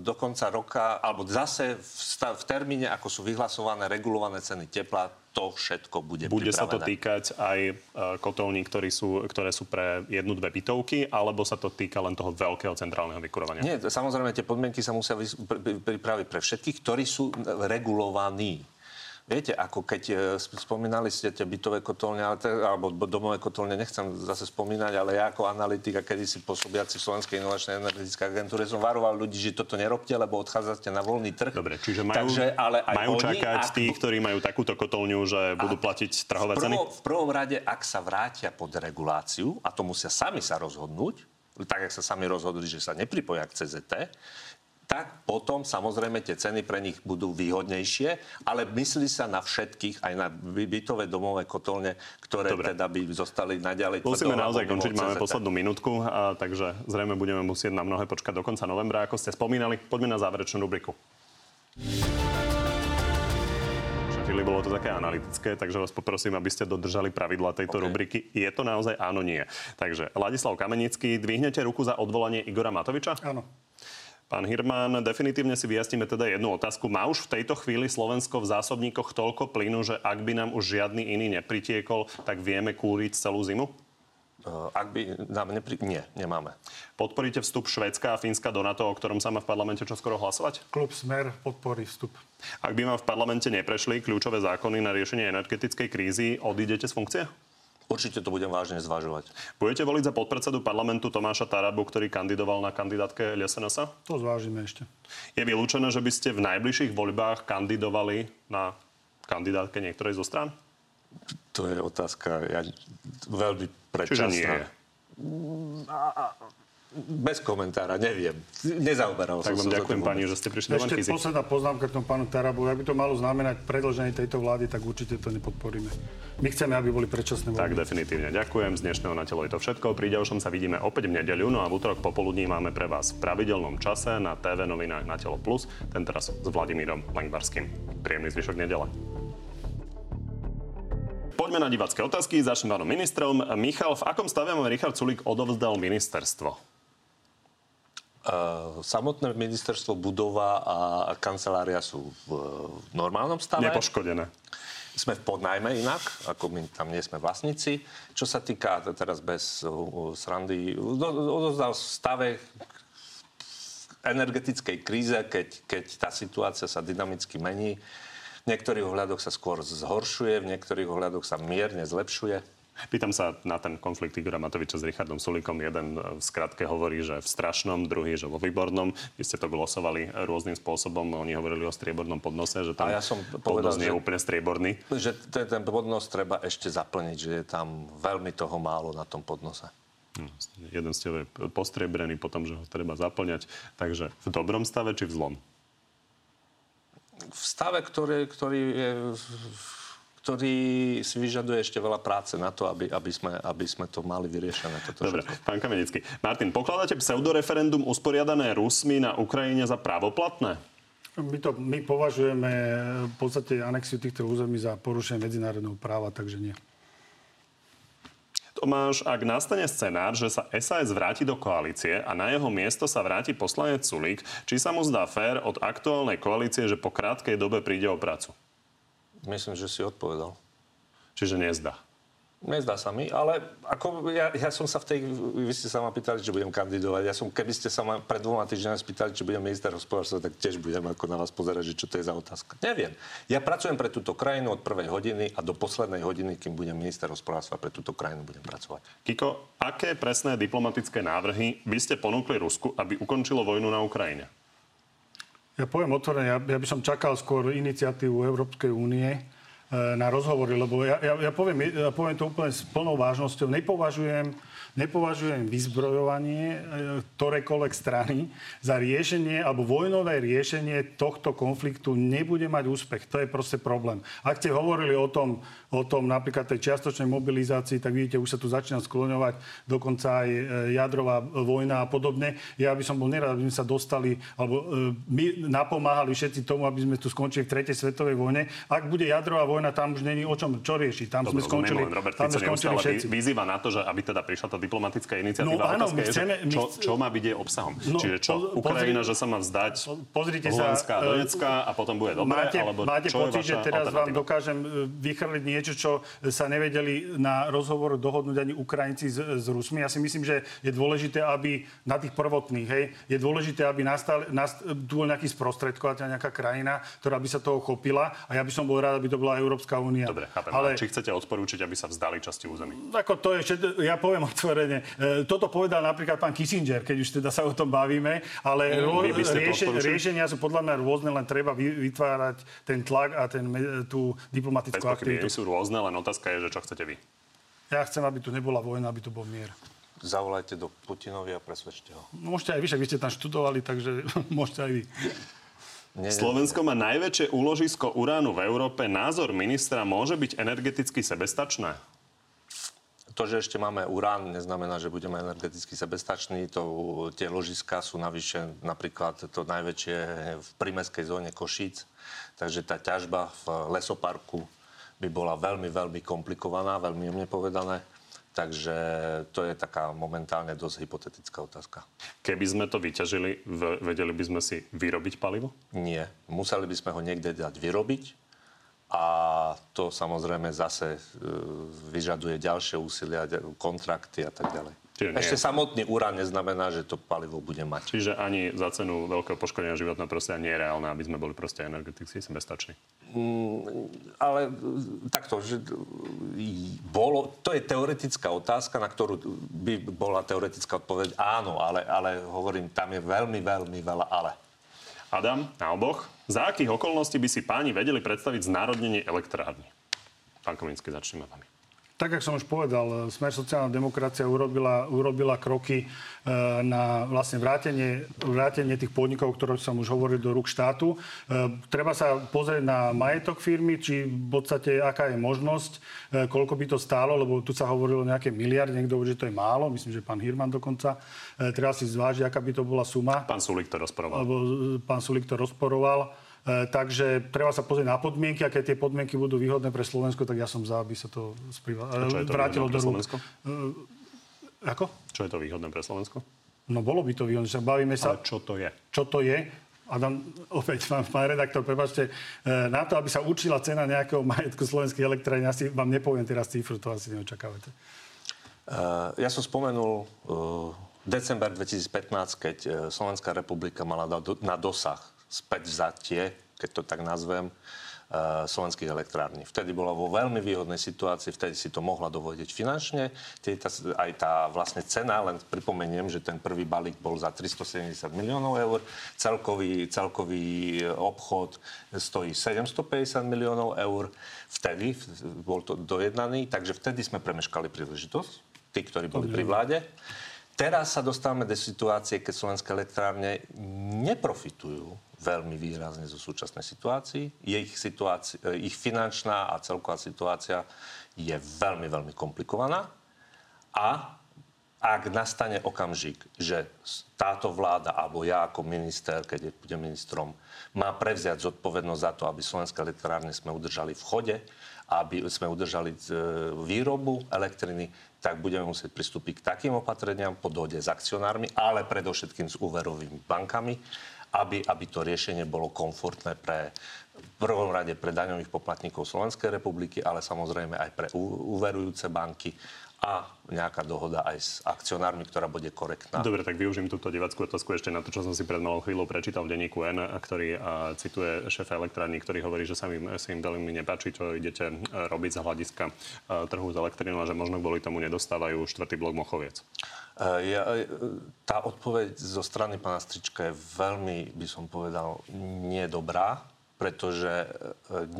do konca roka, alebo zase v, stav, v termíne, ako sú vyhlasované regulované ceny tepla, to všetko bude Bude pripravené. sa to týkať aj e, kotolní, ktorí sú, ktoré sú pre jednu, dve bytovky, alebo sa to týka len toho veľkého centrálneho vykurovania? Nie, samozrejme, tie podmienky sa musia pripraviť pre všetkých, ktorí sú regulovaní. Viete, ako keď e, spomínali ste tie bytové kotolne, alebo domové kotolne, nechcem zase spomínať, ale ja ako analytik a kedysi pôsobiaci v Slovenskej inovačnej energetickej agentúre som varoval ľudí, že toto nerobte, lebo odchádzate na voľný trh. Dobre, čiže majú, Takže, ale aj majú oni, čakať ak... tí, ktorí majú takúto kotolňu, že budú platiť trhové v ceny? V prvom rade, ak sa vrátia pod reguláciu, a to musia sami sa rozhodnúť, tak, jak sa sami rozhodli, že sa nepripoja k CZT, tak potom samozrejme tie ceny pre nich budú výhodnejšie, ale myslí sa na všetkých, aj na bytové domové kotolne, ktoré Dobre. teda by zostali naďalej. Musíme naozaj končiť, máme poslednú minútku, a, takže zrejme budeme musieť na mnohé počkať do konca novembra, ako ste spomínali. Poďme na záverečnú rubriku. chvíli bolo to také analytické, takže vás poprosím, aby ste dodržali pravidla tejto okay. rubriky. Je to naozaj áno, nie. Takže Ladislav Kamenický, dvihnete ruku za odvolanie Igora Matoviča? Áno. Pán Hirman, definitívne si vyjasníme teda jednu otázku. Má už v tejto chvíli Slovensko v zásobníkoch toľko plynu, že ak by nám už žiadny iný nepritiekol, tak vieme kúriť celú zimu? Ak by nám nepri... Nie, nemáme. Podporíte vstup Švédska a Fínska do NATO, o ktorom sa má v parlamente čoskoro hlasovať? Klub Smer podporí vstup. Ak by vám v parlamente neprešli kľúčové zákony na riešenie energetickej krízy, odídete z funkcie? Určite to budem vážne zvažovať. Budete voliť za podpredsedu parlamentu Tomáša Tarabu, ktorý kandidoval na kandidátke LSNS? To zvážime ešte. Je vylúčené, že by ste v najbližších voľbách kandidovali na kandidátke niektorej zo strán? To je otázka ja, veľmi predčasná. Čiže nie. Bez komentára, neviem. Nezaoberal tak som sa. Tak vám ďakujem, pani, že ste prišli Ešte do posledná poznámka k tomu pánu Tarabu. Ak by to malo znamenať predlženie tejto vlády, tak určite to nepodporíme. My chceme, aby boli predčasné voľby. Tak definitívne ďakujem. Z dnešného na telo je to všetko. Pri ďalšom sa vidíme opäť v nedeľu, no a v útorok popoludní máme pre vás v pravidelnom čase na TV novinách na Telo Plus, ten teraz s Vladimírom Langbarským. Príjemný zvyšok nedele. Poďme na divácké otázky. Začnem pánom ministrom. Michal, v akom stave vám Richard Sulik odovzdal ministerstvo? Samotné ministerstvo, budova a kancelária sú v normálnom stave. Nepoškodené. Sme v podnajme inak, ako my tam nie sme vlastníci. Čo sa týka teraz bez srandy, odozdal v stave energetickej kríze, keď, keď tá situácia sa dynamicky mení. V niektorých ohľadoch sa skôr zhoršuje, v niektorých ohľadoch sa mierne zlepšuje Pýtam sa na ten konflikt Igora Matoviča s Richardom Sulikom. Jeden v skratke hovorí, že v strašnom, druhý, že vo výbornom. Vy ste to glosovali rôznym spôsobom. Oni hovorili o striebornom podnose, že tam ja som povedal, podnos nie je úplne strieborný. Že ten, ten podnos treba ešte zaplniť, že je tam veľmi toho málo na tom podnose. No, jeden ste postriebrený potom, že ho treba zaplňať. Takže v dobrom stave či v zlom? V stave, ktorý, ktorý je ktorý si vyžaduje ešte veľa práce na to, aby, aby, sme, aby sme to mali vyriešené. Toto Dobre, všetko. pán Kamenický. Martin, pokladáte pseudoreferendum usporiadané Rusmi na Ukrajine za právoplatné? My, to, my považujeme v podstate anexiu týchto území za porušenie medzinárodného práva, takže nie. Tomáš, ak nastane scenár, že sa SAS vráti do koalície a na jeho miesto sa vráti poslanec Sulík, či sa mu zdá fér od aktuálnej koalície, že po krátkej dobe príde o prácu? Myslím, že si odpovedal. Čiže nezdá. Nezdá sa mi, ale ako ja, ja som sa v tej... Vy ste sa ma pýtali, či budem kandidovať. Ja som, keby ste sa ma pred dvoma týždňami spýtali, či budem minister hospodárstva, tak tiež budem ako na vás pozerať, že čo to je za otázka. Neviem. Ja pracujem pre túto krajinu od prvej hodiny a do poslednej hodiny, kým budem minister hospodárstva, pre túto krajinu budem pracovať. Kiko, aké presné diplomatické návrhy by ste ponúkli Rusku, aby ukončilo vojnu na Ukrajine? Ja poviem otvorene, ja, ja by som čakal skôr iniciatívu Európskej únie, E, na rozhovory, lebo ja, ja, ja, poviem, ja poviem to úplne s plnou vážnosťou. Nepovažujem nepovažujem vyzbrojovanie e, ktorékoľvek strany za riešenie alebo vojnové riešenie tohto konfliktu nebude mať úspech. To je proste problém. Ak ste hovorili o tom, o tom napríklad tej čiastočnej mobilizácii, tak vidíte, už sa tu začína skloňovať dokonca aj e, jadrová vojna a podobne. Ja by som bol nerad, aby sme sa dostali, alebo e, my napomáhali všetci tomu, aby sme tu skončili v tretej svetovej vojne. Ak bude jadrová vojna, tam už není o čom čo riešiť. Tam Dobre, sme skončili, Robert tam sme skončili všetci. vyzýva na to, že aby teda prišla tá diplomatická iniciatíva. No, áno, my chceme, je, čo, čo má byť jej obsahom? No, Čiže čo, po, Ukrajina, pozri, že sa má vzdať pozrite Luhanska a e, Donecka a potom bude dobre? Máte, alebo máte čo pocit, že teraz vám dokážem e, vychrliť niečo, čo sa nevedeli na rozhovor dohodnúť ani Ukrajinci s, s Rusmi. Ja si myslím, že je dôležité, aby na tých prvotných, hej, je dôležité, aby nastal, nast, tu bol nejaký sprostredkovateľ, nejaká krajina, ktorá by sa toho chopila a ja by som bol rád, aby to bola Európska únia. Dobre, chápem. Ale... Či chcete odporúčiť, aby sa vzdali časti území? Ako to je, ja poviem otvorene. E, toto povedal napríklad pán Kissinger, keď už teda sa o tom bavíme, ale mm, riešenia, riešenia sú podľa mňa rôzne, len treba vytvárať ten tlak a ten, tú diplomatickú Bez aktivitu. sú rôzne, len otázka je, že čo chcete vy. Ja chcem, aby tu nebola vojna, aby tu bol mier. Zavolajte do Putinovi a presvedčte ho. Môžete aj vy, však vy ste tam študovali, takže môžete aj vy. Nie, Slovensko má najväčšie úložisko uránu v Európe. Názor ministra môže byť energeticky sebestačné? To, že ešte máme urán, neznamená, že budeme energeticky sebestační. To, tie ložiska sú navyše napríklad to najväčšie v primeskej zóne Košíc. Takže tá ťažba v lesoparku by bola veľmi, veľmi komplikovaná, veľmi jemne povedané. Takže to je taká momentálne dosť hypotetická otázka. Keby sme to vyťažili, vedeli by sme si vyrobiť palivo? Nie. Museli by sme ho niekde dať vyrobiť a to samozrejme zase e, vyžaduje ďalšie úsilia, kontrakty a tak ďalej. Čiže nie. Ešte samotný urán neznamená, že to palivo bude mať. Čiže ani za cenu veľkého poškodenia životného prostredia nie je reálne, aby sme boli proste energeticky sebestační. Mm, ale takto, že bolo, to je teoretická otázka, na ktorú by bola teoretická odpoveď áno, ale, ale hovorím, tam je veľmi, veľmi veľa ale. Adam, na oboch. Za akých okolností by si páni vedeli predstaviť znárodnenie elektrárny? Pán Kominský, začneme vami. Tak, ako som už povedal, Smer sociálna demokracia urobila, urobila kroky e, na vlastne vrátenie, vrátenie tých podnikov, ktoré som už hovoril, do rúk štátu. E, treba sa pozrieť na majetok firmy, či v podstate aká je možnosť, e, koľko by to stálo, lebo tu sa hovorilo o nejaké miliardy, niekto že to je málo, myslím, že pán Hirman dokonca. Treba si zvážiť, aká by to bola suma. Pán Sulik to rozporoval. Alebo pán Sulik to rozporoval. E, takže treba sa pozrieť na podmienky a keď tie podmienky budú výhodné pre Slovensko, tak ja som za, aby sa to spriva- vrátilo do rúk. Uh, ako? Čo je to výhodné pre Slovensko? No bolo by to výhodné, že bavíme sa... Ale čo to je? Čo to je? Adam, opäť pán, pán redaktor, prepačte, e, na to, aby sa určila cena nejakého majetku slovenských elektrární, asi vám nepoviem teraz cifru, to asi neočakávate. Uh, ja som spomenul uh, december 2015, keď Slovenská republika mala na dosah späť vzatie, keď to tak nazvem, uh, slovenských elektrární. Vtedy bola vo veľmi výhodnej situácii, vtedy si to mohla dovodiť finančne. Aj tá vlastne cena, len pripomeniem, že ten prvý balík bol za 370 miliónov eur, celkový, celkový obchod stojí 750 miliónov eur. Vtedy bol to dojednaný, takže vtedy sme premeškali príležitosť, tí, ktorí boli pri vláde. Teraz sa dostávame do situácie, keď slovenské elektrárne neprofitujú veľmi výrazne zo súčasnej situácii. Ich, situácia, ich finančná a celková situácia je veľmi, veľmi komplikovaná. A ak nastane okamžik, že táto vláda, alebo ja ako minister, keď budem ministrom, má prevziať zodpovednosť za to, aby slovenské elektrárne sme udržali v chode aby sme udržali e, výrobu elektriny, tak budeme musieť pristúpiť k takým opatreniam po dohode s akcionármi, ale predovšetkým s úverovými bankami, aby, aby to riešenie bolo komfortné pre v prvom rade pre daňových poplatníkov Slovenskej republiky, ale samozrejme aj pre uverujúce banky a nejaká dohoda aj s akcionármi, ktorá bude korektná. Dobre, tak využijem túto divackú otázku ešte na to, čo som si pred malou chvíľou prečítal v denníku N, ktorý a, cituje šéfa elektrárny, ktorý hovorí, že sa, mi, sa im veľmi nepáči, čo idete e, robiť z hľadiska a, e, trhu s elektrínou a že možno kvôli tomu nedostávajú štvrtý blok Mochoviec. E, ja, tá odpoveď zo strany pána Strička je veľmi, by som povedal, nedobrá pretože e,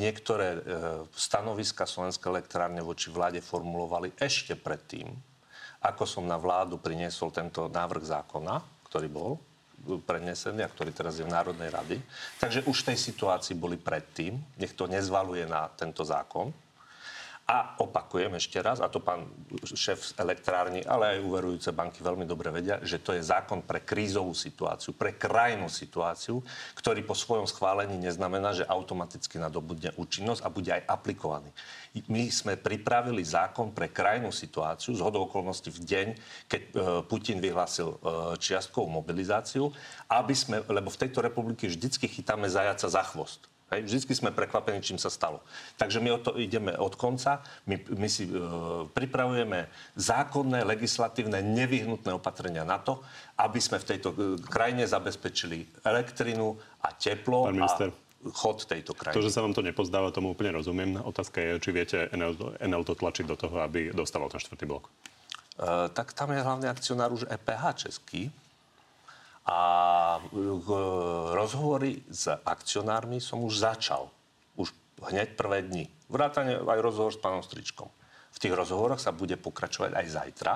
niektoré stanoviska Slovenskej elektrárne voči vláde formulovali ešte predtým, ako som na vládu priniesol tento návrh zákona, ktorý bol prenesený a ktorý teraz je v Národnej rady. Takže už v tej situácii boli predtým. Nech to nezvaluje na tento zákon. A opakujem ešte raz, a to pán šéf elektrárny, ale aj uverujúce banky veľmi dobre vedia, že to je zákon pre krízovú situáciu, pre krajnú situáciu, ktorý po svojom schválení neznamená, že automaticky nadobudne účinnosť a bude aj aplikovaný. My sme pripravili zákon pre krajnú situáciu z hodou okolností v deň, keď e, Putin vyhlásil e, čiastkovú mobilizáciu, aby sme, lebo v tejto republike vždycky chytáme zajaca za chvost. Hej, vždycky sme prekvapení, čím sa stalo. Takže my o to ideme od konca. My, my si e, pripravujeme zákonné, legislatívne, nevyhnutné opatrenia na to, aby sme v tejto e, krajine zabezpečili elektrinu a teplo Pán minister. a chod tejto krajiny. To, že sa vám to nepozdáva, tomu úplne rozumiem. Otázka je, či viete NL, NL to tlačiť do toho, aby dostával ten štvrtý blok. E, tak tam je hlavný akcionár už EPH český, a rozhovory s akcionármi som už začal. Už hneď prvé dni. Vrátane aj rozhovor s pánom Stričkom. V tých rozhovoroch sa bude pokračovať aj zajtra,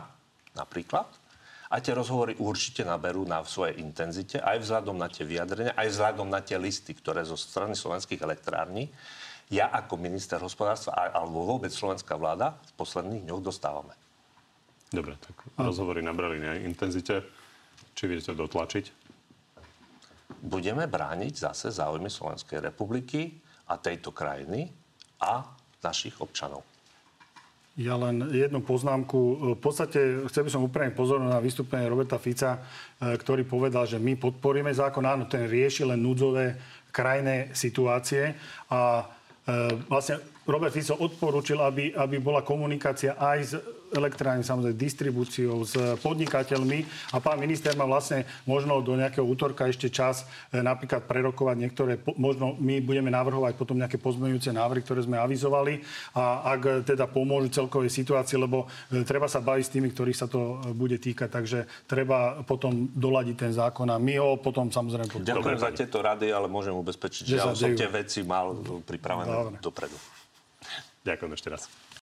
napríklad. A tie rozhovory určite naberú na svojej intenzite, aj vzhľadom na tie vyjadrenia, aj vzhľadom na tie listy, ktoré zo strany slovenských elektrární ja ako minister hospodárstva alebo vôbec slovenská vláda v posledných dňoch dostávame. Dobre, tak rozhovory nabrali na intenzite. Či viete to dotlačiť? Budeme brániť zase záujmy Slovenskej republiky a tejto krajiny a našich občanov. Ja len jednu poznámku. V podstate chcel by som upriamiť pozornosť na vystúpenie Roberta Fica, e, ktorý povedal, že my podporíme zákon. Áno, ten rieši len núdzové krajné situácie a e, vlastne Robert Fico odporúčil, aby, aby bola komunikácia aj s elektrárne, samozrejme distribúciou, s podnikateľmi. A pán minister má vlastne možno do nejakého útorka ešte čas e, napríklad prerokovať niektoré, možno my budeme navrhovať potom nejaké pozmeňujúce návrhy, ktoré sme avizovali. A ak teda pomôžu celkovej situácii, lebo e, treba sa baviť s tými, ktorých sa to e, bude týkať, takže treba potom doladiť ten zákon a my ho potom samozrejme... Ďakujem za tieto rady, ale môžem ubezpečiť, že, že ja som tie veci mal pripravené dopredu. Ďakujem ešte raz.